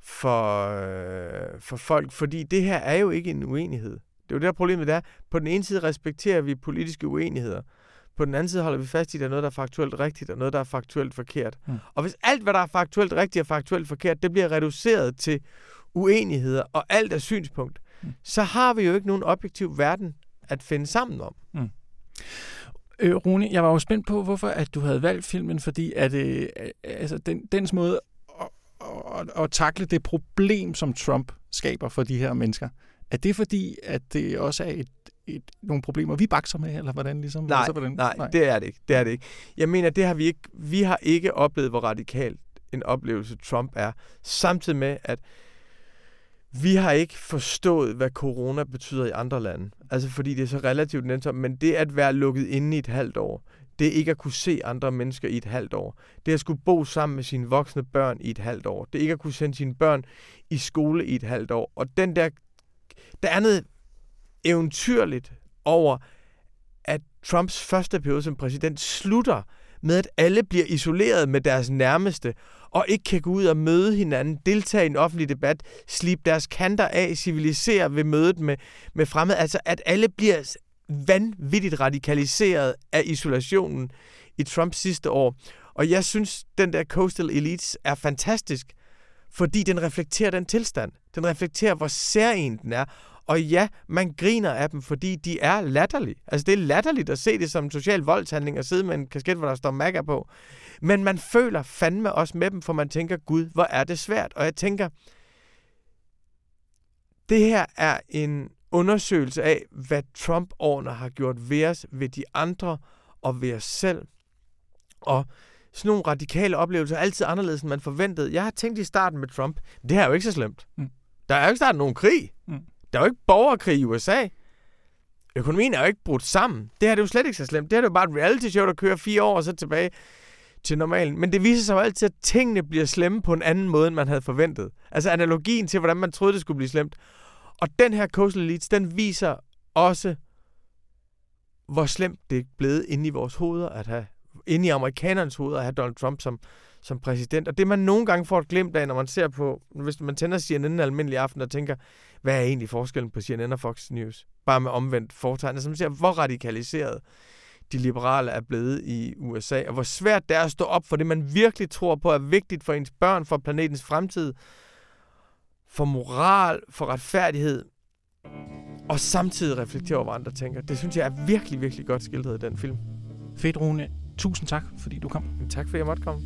S4: for, øh, for folk, fordi det her er jo ikke en uenighed. Det er jo det, der problemet er. På den ene side respekterer vi politiske uenigheder. På den anden side holder vi fast i, at der er noget, der er faktuelt rigtigt, og noget, der er faktuelt forkert. Mm. Og hvis alt, hvad der er faktuelt rigtigt og faktuelt forkert, det bliver reduceret til uenigheder, og alt er synspunkt, mm. så har vi jo ikke nogen objektiv verden at finde sammen om. Mm.
S1: Øh, Rune, jeg var jo spændt på, hvorfor at du havde valgt filmen, fordi at, øh, altså, den, dens måde at, at takle det problem, som Trump skaber for de her mennesker. Er det fordi, at det også er et, et, nogle problemer, vi bakser med, eller hvordan ligesom?
S4: Nej, hvordan? nej, nej, det er det ikke. Det er det ikke. Jeg mener, det har vi ikke. Vi har ikke oplevet, hvor radikalt en oplevelse Trump er. Samtidig med, at vi har ikke forstået, hvad corona betyder i andre lande. Altså fordi det er så relativt nemt, men det at være lukket inde i et halvt år, det ikke at kunne se andre mennesker i et halvt år. Det at skulle bo sammen med sine voksne børn i et halvt år. Det ikke at kunne sende sine børn i skole i et halvt år. Og den der, der er noget eventyrligt over, at Trumps første periode som præsident slutter med, at alle bliver isoleret med deres nærmeste, og ikke kan gå ud og møde hinanden, deltage i en offentlig debat, slippe deres kanter af, civilisere ved mødet med, med fremmede. Altså, at alle bliver vanvittigt radikaliseret af isolationen i Trumps sidste år. Og jeg synes, den der Coastal Elites er fantastisk, fordi den reflekterer den tilstand. Den reflekterer, hvor særlig den er. Og ja, man griner af dem, fordi de er latterlige. Altså, det er latterligt at se det som en social voldshandling og sidde med en kasket, hvor der står MAGA på. Men man føler fandme også med dem, for man tænker, gud, hvor er det svært. Og jeg tænker, det her er en undersøgelse af, hvad Trump-årene har gjort ved os, ved de andre og ved os selv. Og sådan nogle radikale oplevelser er altid anderledes, end man forventede. Jeg har tænkt i starten med Trump, det her er jo ikke så slemt. Mm. Der er jo ikke startet nogen krig. Mm. Der er jo ikke borgerkrig i USA. Økonomien er jo ikke brudt sammen. Det her er jo slet ikke så slemt. Det her er jo bare et reality show, der kører fire år og så tilbage til normalen. Men det viser sig jo altid, at tingene bliver slemme på en anden måde, end man havde forventet. Altså analogien til, hvordan man troede, det skulle blive slemt. Og den her Coastal Elites, den viser også, hvor slemt det er blevet inde i vores hoveder at have, inde i amerikanernes hoveder at have Donald Trump som, som præsident. Og det man nogle gange får et glimt af, når man ser på, hvis man tænder CNN en almindelig aften og tænker, hvad er egentlig forskellen på CNN og Fox News? Bare med omvendt foretegn. Man ser, hvor radikaliseret de liberale er blevet i USA, og hvor svært det er at stå op for det, man virkelig tror på er vigtigt for ens børn, for planetens fremtid, for moral, for retfærdighed, og samtidig reflektere over, hvad andre tænker. Det synes jeg er virkelig, virkelig godt skildret i den film.
S1: Fedt, Rune. Tusind tak, fordi du kom.
S4: Tak, fordi jeg måtte komme.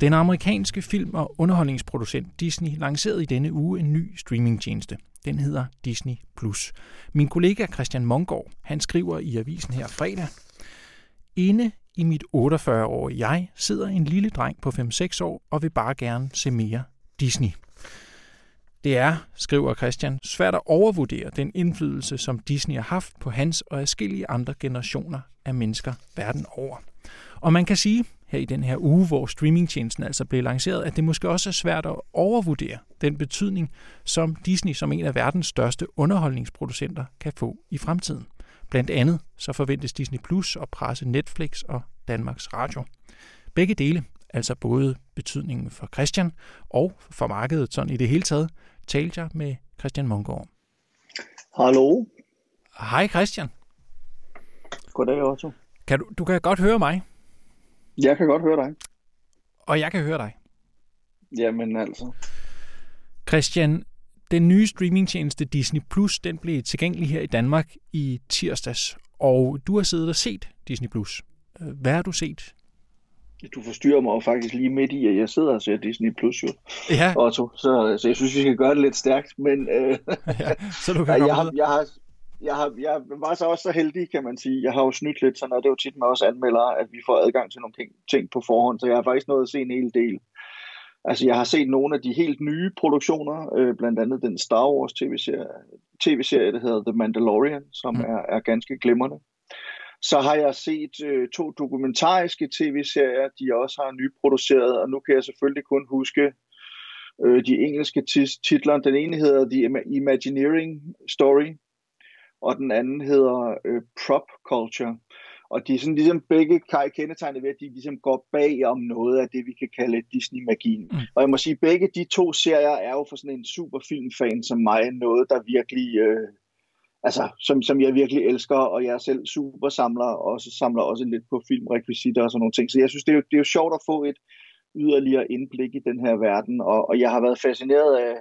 S1: Den amerikanske film- og underholdningsproducent Disney lancerede i denne uge en ny streamingtjeneste. Den hedder Disney+. Plus. Min kollega Christian Mongård, han skriver i avisen her fredag, Inde i mit 48-årige jeg sidder en lille dreng på 5-6 år og vil bare gerne se mere Disney. Det er, skriver Christian, svært at overvurdere den indflydelse, som Disney har haft på hans og adskillige andre generationer af mennesker verden over. Og man kan sige, her i den her uge, hvor streamingtjenesten altså blev lanceret, at det måske også er svært at overvurdere den betydning, som Disney som en af verdens største underholdningsproducenter kan få i fremtiden. Blandt andet så forventes Disney Plus at presse Netflix og Danmarks Radio. Begge dele, altså både betydningen for Christian og for markedet sådan i det hele taget, talte jeg med Christian Mongård.
S8: Hallo.
S1: Hej Christian.
S8: Goddag, Otto.
S1: Kan du, du kan godt høre mig,
S8: Jeg kan godt høre dig.
S1: og jeg kan høre dig.
S8: Jamen altså.
S1: Christian, den nye streamingtjeneste Disney Plus, den blev tilgængelig her i Danmark i tirsdags, og du har siddet og set Disney Plus. Hvad har du set?
S8: Du forstyrrer mig jo faktisk lige midt i, at jeg sidder og ser Disney Plus jo,
S1: Ja,
S8: Otto. Så, så jeg synes, vi skal gøre det lidt stærkt. Men øh, [LAUGHS]
S1: så du kan [LAUGHS]
S8: ja,
S1: komme
S8: jeg, har, jeg, har, jeg, har, jeg var så også så heldig, kan man sige. Jeg har jo snydt lidt, sådan og det er jo tit med os anmeldere, at vi får adgang til nogle ting, ting på forhånd. Så jeg har faktisk nået at se en hel del. Altså, jeg har set nogle af de helt nye produktioner, øh, blandt andet den Star Wars tv-serie, tv-serie der hedder The Mandalorian, som
S1: Mm.
S8: er, er ganske glimrende. Så har jeg set øh, to dokumentariske tv-serier, de også har nyproduceret, og nu kan jeg selvfølgelig kun huske øh, de engelske titler. Den ene hedder The Ima- Imagineering Story, og den anden hedder øh, Prop Culture. Og de er sådan ligesom begge kendetegnet ved, at de ligesom går bag om noget af det, vi kan kalde Disney-magien.
S1: Mm.
S8: Og jeg må sige, begge de to serier er jo for sådan en super filmfan som mig noget, der virkelig... Øh, altså, som, som jeg virkelig elsker, og jeg er selv super samler, og så samler også lidt på filmrekvisitter og sådan nogle ting. Så jeg synes, det er jo, det er jo sjovt at få et yderligere indblik i den her verden, og, og jeg har været fascineret af,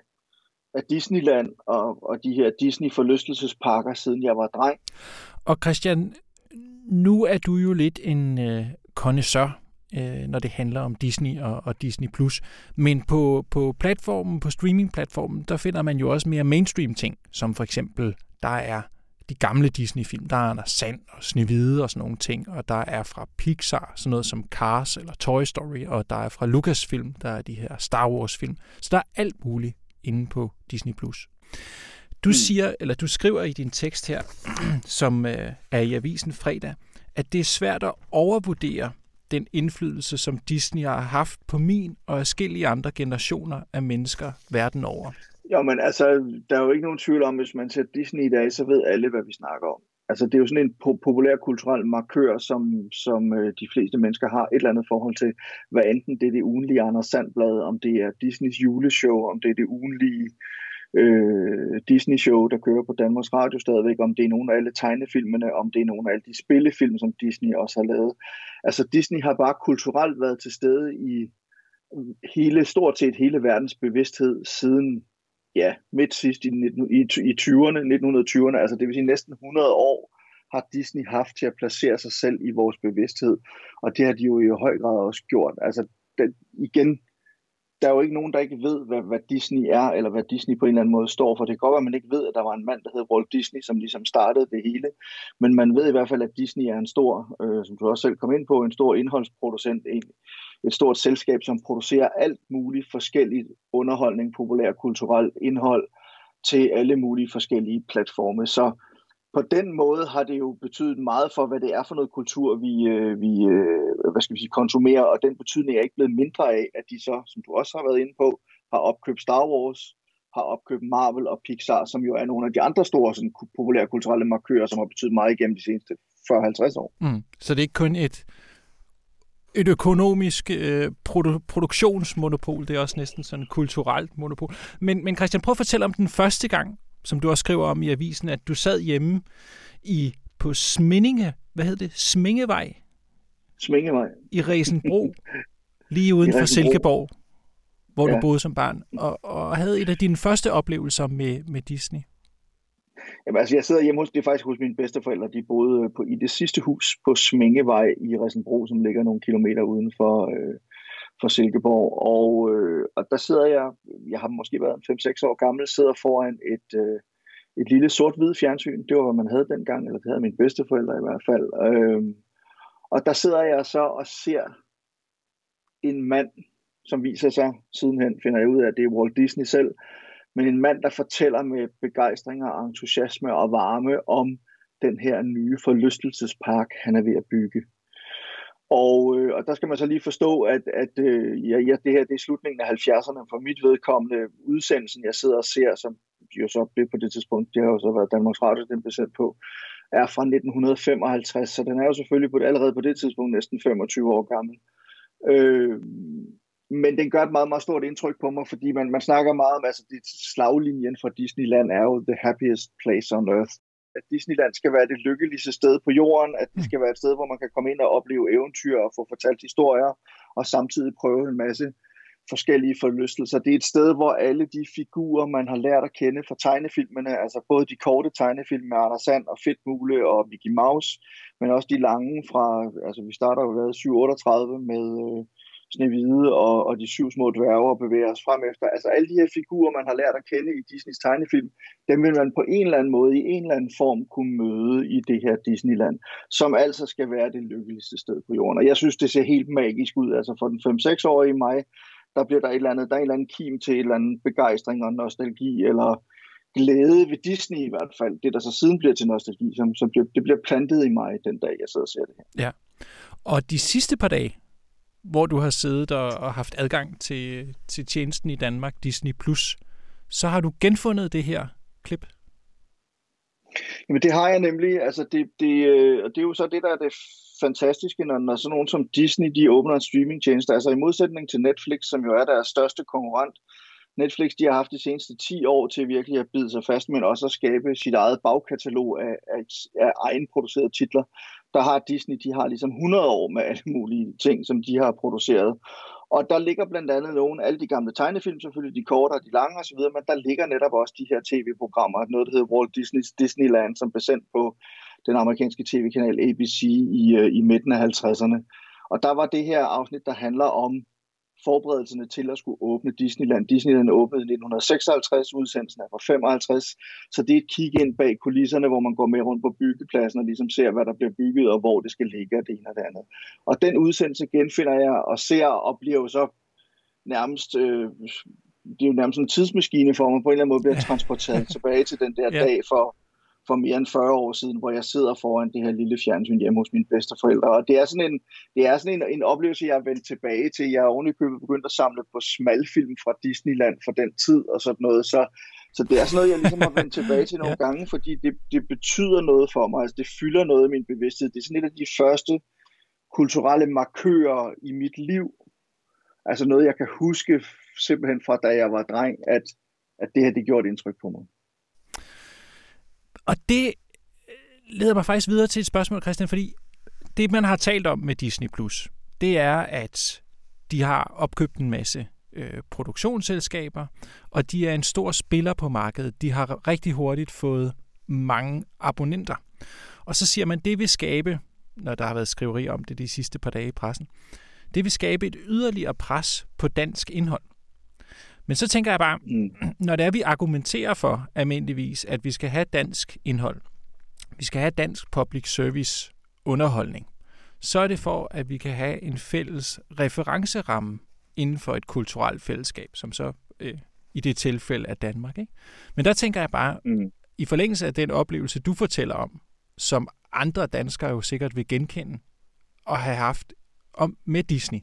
S8: af Disneyland og, og de her Disney-forlystelsesparker, siden jeg var dreng.
S1: Og Christian, nu er du jo lidt en øh, connoisseur, øh, når det handler om Disney og, og Disney+. Plus. Men på, på platformen, på streamingplatformen, der finder man jo også mere mainstream ting, som for eksempel, der er de gamle Disney-film. Der er Anders Sand og Snevide og sådan nogle ting, og der er fra Pixar sådan noget som Cars eller Toy Story, og der er fra Lucasfilm, der er de her Star Wars-film. Så der er alt muligt inde på Disney+. Plus. Du siger, eller du skriver i din tekst her, [CLEARS THROAT] som øh, er i avisen fredag, at det er svært at overvurdere den indflydelse, som Disney har haft på min og forskellige andre generationer af mennesker verden over.
S8: Jo, men altså, der er jo ikke nogen tvivl om, hvis man ser Disney i dag, så ved alle, hvad vi snakker om. Altså, det er jo sådan en po- populær kulturel markør, som, som øh, de fleste mennesker har et eller andet forhold til, hvad enten det er det ugenlige Anders Sandblad, om det er Disneys juleshow, om det er det ugenlige øh, Disney-show, der kører på Danmarks Radio stadigvæk, om det er nogle af alle tegnefilmene, om det er nogle af alle de spillefilm, som Disney også har lavet. Altså, Disney har bare kulturelt været til stede i hele, stort set hele verdens bevidsthed siden ja, midt sidst i, 19, i, i 20'erne, 1920'erne, altså det vil sige næsten 100 år, har Disney haft til at placere sig selv i vores bevidsthed. Og det har de jo i høj grad også gjort. Altså den, igen, der er jo ikke nogen, der ikke ved, hvad, hvad Disney er, eller hvad Disney på en eller anden måde står for. Det kan godt være, at man ikke ved, at der var en mand, der hed Walt Disney, som ligesom startede det hele. Men man ved i hvert fald, at Disney er en stor, øh, som du også selv kom ind på, en stor indholdsproducent, egentlig et stort selskab, som producerer alt muligt forskelligt underholdning, populær kulturel indhold til alle mulige forskellige platforme. Så på den måde har det jo betydet meget for, hvad det er for noget kultur, vi, øh, vi øh, hvad skal vi sige, konsumerer, og den betydning er ikke blevet mindre af, at de så, som du også har været inde på, har opkøbt Star Wars, har opkøbt Marvel og Pixar, som jo er nogle af de andre store sådan, populære kulturelle markører, som har betydet meget igennem de seneste 40-50 år.
S1: Mm. Så det er ikke kun et, et økonomisk øh, produ- produktionsmonopol, det er også næsten sådan et kulturelt monopol. Men, men Christian, prøv at fortælle om den første gang, som du også skriver om i avisen, at du sad hjemme i på Smindinge, hvad hed det? Smingevej
S8: Smingevej.
S1: i Resenbro, lige uden [LAUGHS] for. Silkeborg, hvor. Ja. du boede som barn, og, og havde et af dine første oplevelser med, med Disney.
S8: Jamen, altså, jeg sidder hjemme hos, det er faktisk hos mine bedsteforældre, de boede øh, på, i det sidste hus på Smingevej i Resenbro, som ligger nogle kilometer uden for, øh, for Silkeborg. Og, øh, og der sidder jeg, jeg har måske været 5-6 år gammel, sidder foran et, øh, et lille sort-hvid fjernsyn. Det var, hvad man havde dengang, eller det havde mine bedsteforældre i hvert fald. Øh, og der sidder jeg så og ser en mand, som viser sig sidenhen, finder jeg ud af, at det er Walt Disney selv, men en mand, der fortæller med begejstring og entusiasme og varme om den her nye forlystelsespark, han er ved at bygge. Og, øh, og der skal man så lige forstå, at, at øh, ja, ja, det her det er slutningen af 70'erne for mit vedkommende udsendelsen, jeg sidder og ser, som jo så blev på det tidspunkt, det har jo så været Danmarks Radio, den blev sendt på, er fra 1955, så den er jo selvfølgelig på, allerede på det tidspunkt næsten 25 år gammel. Øh, men den gør et meget, meget stort indtryk på mig, fordi man, man snakker meget om, altså det slaglinjen for Disneyland er jo the happiest place on earth. At Disneyland skal være det lykkeligste sted på jorden, at det skal være et sted, hvor man kan komme ind og opleve eventyr og få fortalt historier, og samtidig prøve en masse forskellige forlystelser. Det er et sted, hvor alle de figurer, man har lært at kende fra tegnefilmene, altså både de korte tegnefilm med Anders Sand og Mule og Mickey Mouse, men også de lange fra, altså vi starter jo været 738 med øh, Snevide og, og de syv små dværge og bevæger os frem efter. Altså alle de her figurer, man har lært at kende i Disneys tegnefilm, dem vil man på en eller anden måde, i en eller anden form kunne møde i det her Disneyland, som altså skal være det lykkeligste sted på jorden. Og jeg synes, det ser helt magisk ud. Altså for den 5-6-årige mig, der bliver der et eller andet, der er en eller anden kim til et eller andet begejstring og nostalgi, eller glæde ved Disney i hvert fald. Det, der så siden bliver til nostalgi, som, som bliver, det bliver plantet i mig den dag, jeg sidder og ser det her.
S1: Ja. Og de sidste par dage, hvor du har siddet og, og haft adgang til, til tjenesten i Danmark, Disney+, Plus, så har du genfundet det her klip.
S8: Jamen det har jeg nemlig. Altså det, det, øh, og det er jo så det, der er det fantastiske, når, når sådan nogen som Disney, de åbner en streamingtjeneste. Altså i modsætning til Netflix, som jo er deres største konkurrent. Netflix, de har haft de seneste 10 år til virkelig at bide sig fast, men også at skabe sit eget bagkatalog af, af, af egenproducerede titler der har Disney, de har ligesom 100 år med alle mulige ting, som de har produceret. Og der ligger blandt andet nogle, alle de gamle tegnefilm, selvfølgelig de korte og de lange osv., men der ligger netop også de her tv-programmer, noget der hedder Walt Disney's Disneyland, som blev sendt på den amerikanske tv-kanal ABC i, øh, i midten af 50'erne. Og der var det her afsnit, der handler om forberedelserne til at skulle åbne Disneyland. Disneyland åbnede i 1956, udsendelsen er fra 55, så det er et kig ind bag kulisserne, hvor man går med rundt på byggepladsen og ligesom ser, hvad der bliver bygget og hvor det skal ligge og det ene og det andet. Og den udsendelse genfinder jeg og ser og bliver jo så nærmest øh, det er jo nærmest en tidsmaskine for mig, på en eller anden måde bliver transporteret [LAUGHS] tilbage til den der ja. dag for for mere end 40 år siden, hvor jeg sidder foran det her lille fjernsyn hjemme hos mine bedsteforældre. Og det er sådan en, det er sådan en, en oplevelse, jeg er vendt tilbage til. Jeg er ovenikøbet begyndt at samle på smalfilm fra Disneyland fra den tid og sådan noget. Så, så det er sådan noget, jeg ligesom har vendt tilbage til [LAUGHS] nogle ja. gange, fordi det, det betyder noget for mig. Altså det fylder noget i min bevidsthed. Det er sådan et af de første kulturelle markører i mit liv. Altså noget, jeg kan huske simpelthen fra da jeg var dreng, at, at det her det gjorde et indtryk på mig.
S1: Og det øh, leder mig faktisk videre til et spørgsmål, Christian, fordi det, man har talt om med Disney+, Plus, det er, at de har opkøbt en masse øh, produktionsselskaber, og de er en stor spiller på markedet. De har rigtig hurtigt fået mange abonnenter. Og så siger man, det vil skabe, når der har været skriveri om det de sidste par dage i pressen, det vil skabe et yderligere pres på dansk indhold. Men så tænker jeg bare, mm. [CLEARS THROAT] når det er, vi argumenterer for almindeligvis, at vi skal have dansk indhold, vi skal have dansk public service underholdning, så er det for, at vi kan have en fælles referenceramme inden for et kulturelt fællesskab, som så øh, i det tilfælde er Danmark. Ikke? Men der tænker jeg bare, mm. i forlængelse af den oplevelse, du fortæller om, som andre danskere jo sikkert vil genkende og have haft om med Disney,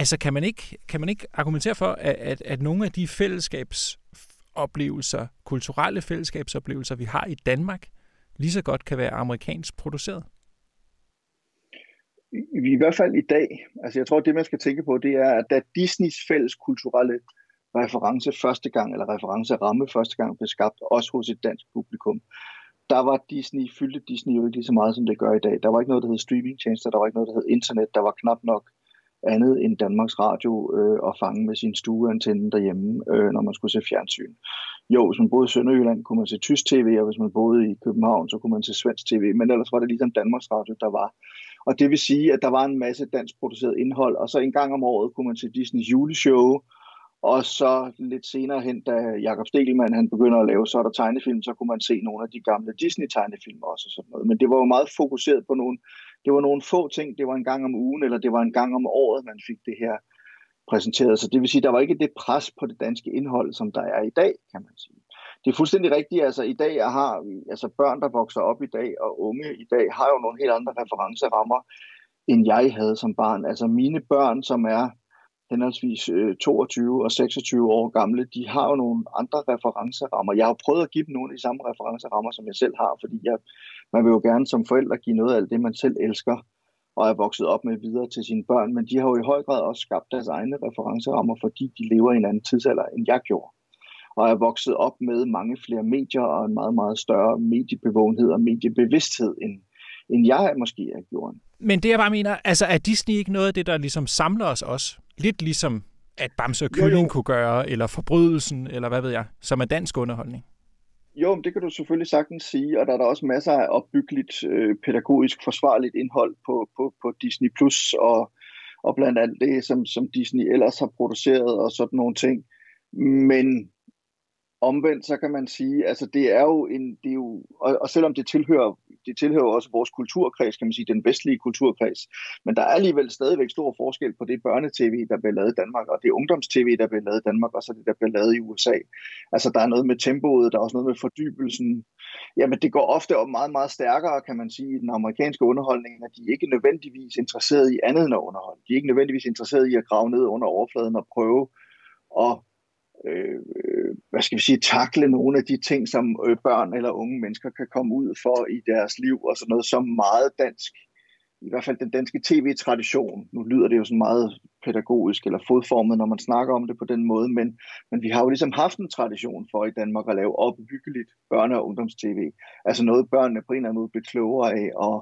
S1: Altså, kan man ikke, kan man ikke argumentere for, at, at, at nogle af de fællesskabsoplevelser, kulturelle fællesskabsoplevelser, vi har i Danmark, lige så godt kan være amerikansk produceret?
S8: I, I hvert fald i dag. Altså, jeg tror, det man skal tænke på, det er, at da Disneys fælles kulturelle reference første gang, eller referenceramme første gang blev skabt, også hos et dansk publikum, der var Disney, fyldte Disney jo ikke lige så meget, som det gør i dag. Der var ikke noget, der hed streamingtjenester, der var ikke noget, der hed internet, der var knap nok andet end Danmarks Radio øh, at fange med sin stueantenne derhjemme, øh, når man skulle se fjernsyn. Jo, hvis man boede i Sønderjylland, kunne man se tysk tv, og hvis man boede i København, så kunne man se svensk tv, men ellers var det ligesom Danmarks Radio, der var. Og det vil sige, at der var en masse dansk produceret indhold, og så en gang om året kunne man se Disneys juleshow, og så lidt senere hen, da Jakob Stelman han begynder at lave så der tegnefilm, så kunne man se nogle af de gamle Disney-tegnefilm også og sådan noget. Men det var jo meget fokuseret på nogle det var nogle få ting, det var en gang om ugen, eller det var en gang om året, man fik det her præsenteret. Så det vil sige, der var ikke det pres på det danske indhold, som der er i dag, kan man sige. Det er fuldstændig rigtigt. Altså i dag jeg har altså børn, der vokser op i dag, og unge i dag, har jo nogle helt andre referencerammer, end jeg havde som barn. Altså mine børn, som er henholdsvis øh, 22 og 26 år gamle, de har jo nogle andre referencerammer. Jeg har prøvet at give dem nogle af de samme referencerammer, som jeg selv har, fordi jeg, man vil jo gerne som forældre give noget af alt det, man selv elsker, og er vokset op med videre til sine børn, men de har jo i høj grad også skabt deres egne referencerammer, fordi de lever i en anden tidsalder, end jeg gjorde og er vokset op med mange flere medier og en meget, meget større mediebevågenhed og mediebevidsthed, end, end jeg måske er gjort.
S1: Men det jeg bare mener, altså er Disney ikke noget af det, der ligesom samler os også? Lidt ligesom at Bamse og Kylling jo, jo. kunne gøre, eller Forbrydelsen, eller hvad ved jeg, som er dansk underholdning.
S8: Jo, det kan du selvfølgelig sagtens sige, og der er der også masser af opbyggeligt, øh, pædagogisk forsvarligt indhold på, på, på Disney+, Plus og, og blandt andet det, som, som Disney ellers har produceret og sådan nogle ting. Men omvendt, så kan man sige, altså det er jo en, det er jo, og, og selvom det tilhører, de tilhører også vores kulturkreds, kan man sige, den vestlige kulturkreds, men der er alligevel stadigvæk stor forskel på det børnetv, der bliver lavet i Danmark, og det ungdomstv, der bliver lavet i Danmark, og så det, der bliver lavet i USA. Altså der er noget med tempoet, der er også noget med fordybelsen. Jamen det går ofte op meget, meget stærkere, kan man sige, i den amerikanske underholdning, at de ikke nødvendigvis interesseret i andet end at underholde. De er ikke nødvendigvis interesseret i at grave ned under overfladen og prøve at Øh, øh, hvad skal vi sige, takle nogle af de ting, som øh, børn eller unge mennesker kan komme ud for i deres liv, og sådan noget som meget dansk, i hvert fald den danske tv-tradition. Nu lyder det jo sådan meget pædagogisk eller fodformet, når man snakker om det på den måde, men, men vi har jo ligesom haft en tradition for i Danmark at lave opbyggeligt børne- og ungdomstv. Altså noget børnene på en eller anden måde blev klogere af, og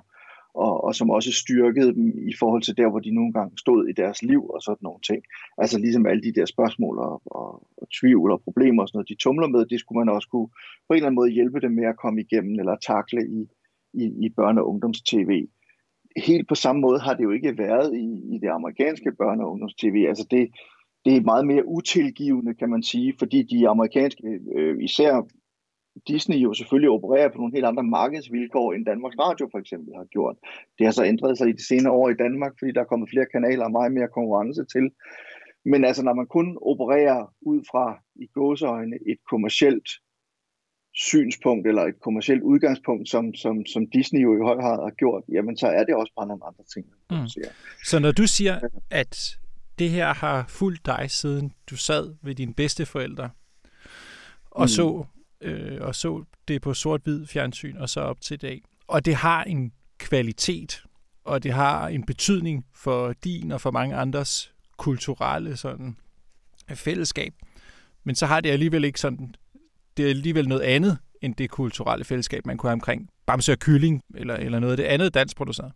S8: og, og som også styrkede dem i forhold til der, hvor de nogle gange stod i deres liv og sådan nogle ting. Altså ligesom alle de der spørgsmål og, og, og tvivl og problemer og sådan noget, de tumler med, det skulle man også kunne på en eller anden måde hjælpe dem med at komme igennem eller takle i, i, i børne- og ungdoms-tv. Helt på samme måde har det jo ikke været i, i det amerikanske børne- og ungdoms-tv. Altså det, det er meget mere utilgivende, kan man sige, fordi de amerikanske, øh, især Disney jo selvfølgelig opererer på nogle helt andre markedsvilkår, end Danmarks Radio for eksempel har gjort. Det har så ændret sig i de senere år i Danmark, fordi der er kommet flere kanaler og meget mere konkurrence til. Men altså, når man kun opererer ud fra i gåseøjne et kommercielt synspunkt eller et kommercielt udgangspunkt, som, som, som Disney jo i høj grad har gjort, jamen så er det også bare nogle andre ting. Mm.
S1: Så når du siger, at det her har fulgt dig, siden du sad ved dine bedsteforældre, og mm. så øh, og så det på sort-hvid fjernsyn og så op til i dag. Og det har en kvalitet, og det har en betydning for din og for mange andres kulturelle sådan, øh, fællesskab. Men så har det alligevel ikke sådan, det er alligevel noget andet end det kulturelle fællesskab, man kunne have omkring Bamse og Kylling, eller, eller noget af det andet dansk produceret.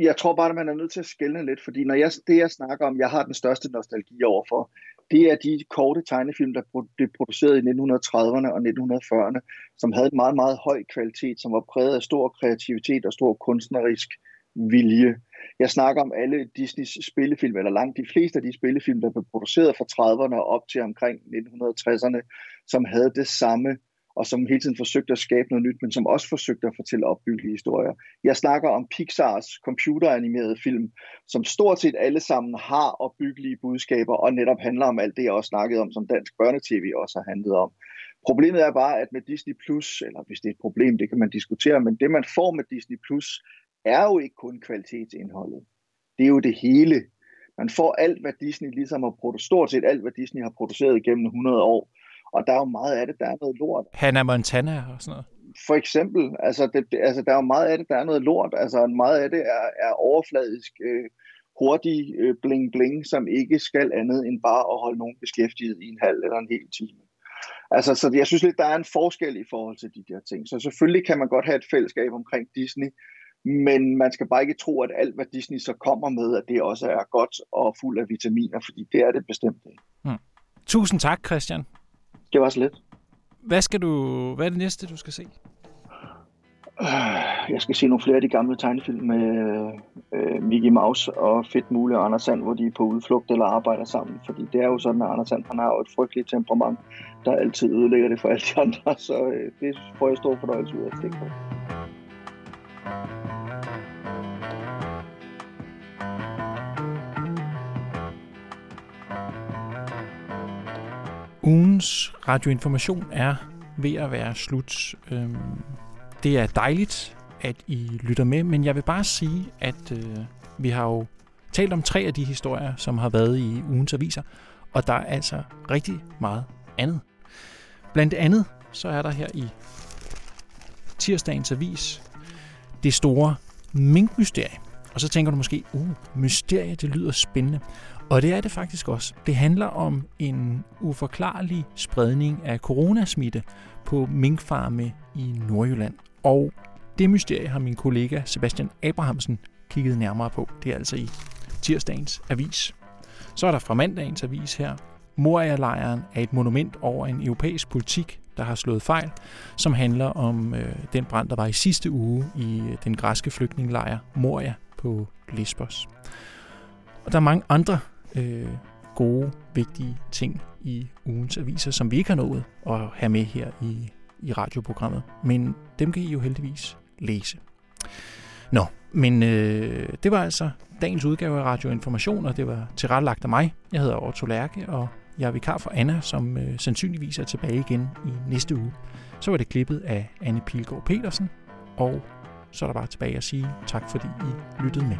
S8: Jeg tror bare, at man er nødt til at skælne lidt, fordi når jeg, det, jeg snakker om, jeg har den største nostalgi overfor, det er de korte tegnefilm, der blev produceret i 1930'erne og 1940'erne, som havde en meget, meget høj kvalitet, som var præget af stor kreativitet og stor kunstnerisk vilje. Jeg snakker om alle Disneys spillefilm, eller langt de fleste af de spillefilm, der blev produceret fra 30'erne og op til omkring 1960'erne, som havde det samme og som hele tiden forsøgte at skabe noget nyt, men som også forsøgte at fortælle opbyggelige historier. Jeg snakker om Pixars computeranimerede film, som stort set alle sammen har opbyggelige budskaber, og netop handler om alt det, jeg også snakkede om, som dansk børnetv også har handlet om. Problemet er bare, at med Disney Plus, eller hvis det er et problem, det kan man diskutere, men det man får med Disney Plus, er jo ikke kun kvalitetsindholdet. Det er jo det hele. Man får alt, hvad Disney ligesom har produceret, stort set alt, hvad Disney har produceret gennem 100 år, og der er jo meget af det, der er noget lort.
S1: Hannah Montana og sådan noget.
S8: For eksempel, altså, det, altså der er jo meget af det, der er noget lort. Altså meget af det er, er overfladisk, øh, hurtig øh, bling-bling, som ikke skal andet end bare at holde nogen beskæftiget i en halv eller en hel time. Altså, så jeg synes lidt, der er en forskel i forhold til de der ting. Så selvfølgelig kan man godt have et fællesskab omkring Disney, men man skal bare ikke tro, at alt, hvad Disney så kommer med, at det også er godt og fuld af vitaminer, fordi det er det bestemt ikke.
S1: Hmm. Tusind tak, Christian.
S8: Det var så lidt.
S1: Hvad, skal du, hvad er det næste, du skal se?
S8: Jeg skal se nogle flere af de gamle tegnefilm med øh, Mickey Mouse og Fedt Mule og Anders Sand, hvor de er på udflugt eller arbejder sammen. Fordi det er jo sådan, at Anders Sand han har jo et frygteligt temperament, der altid ødelægger det for alle de andre. [LAUGHS] Så øh, det får jeg stor fornøjelse ud af at tænke på.
S1: Ugens radioinformation er ved at være slut. Øhm, det er dejligt, at I lytter med, men jeg vil bare sige, at øh, vi har jo talt om tre af de historier, som har været i ugens aviser, og der er altså rigtig meget andet. Blandt andet så er der her i tirsdagens avis det store minkmysterie. Og så tænker du måske, uh, mysterie, det lyder spændende. Og det er det faktisk også. Det handler om en uforklarlig spredning af coronasmitte på minkfarme i Nordjylland. Og det mysterie har min kollega Sebastian Abrahamsen kigget nærmere på. Det er altså i tirsdagens avis. Så er der fra mandagens avis her. Moria-lejren er et monument over en europæisk politik, der har slået fejl, som handler om øh, den brand, der var i sidste uge i øh, den græske flygtningelejr Moria på Lesbos. Og der er mange andre øh, gode, vigtige ting i ugens aviser, som vi ikke har nået at have med her i, i radioprogrammet. Men dem kan I jo heldigvis læse. Nå, men øh, det var altså dagens udgave af Radio Information, og det var tilrettelagt af mig. Jeg hedder Otto Lærke, og jeg er vikar for Anna, som øh, sandsynligvis er tilbage igen i næste uge. Så var det klippet af Anne Pilgaard Petersen, og så er der bare tilbage at sige tak, fordi I lyttede med.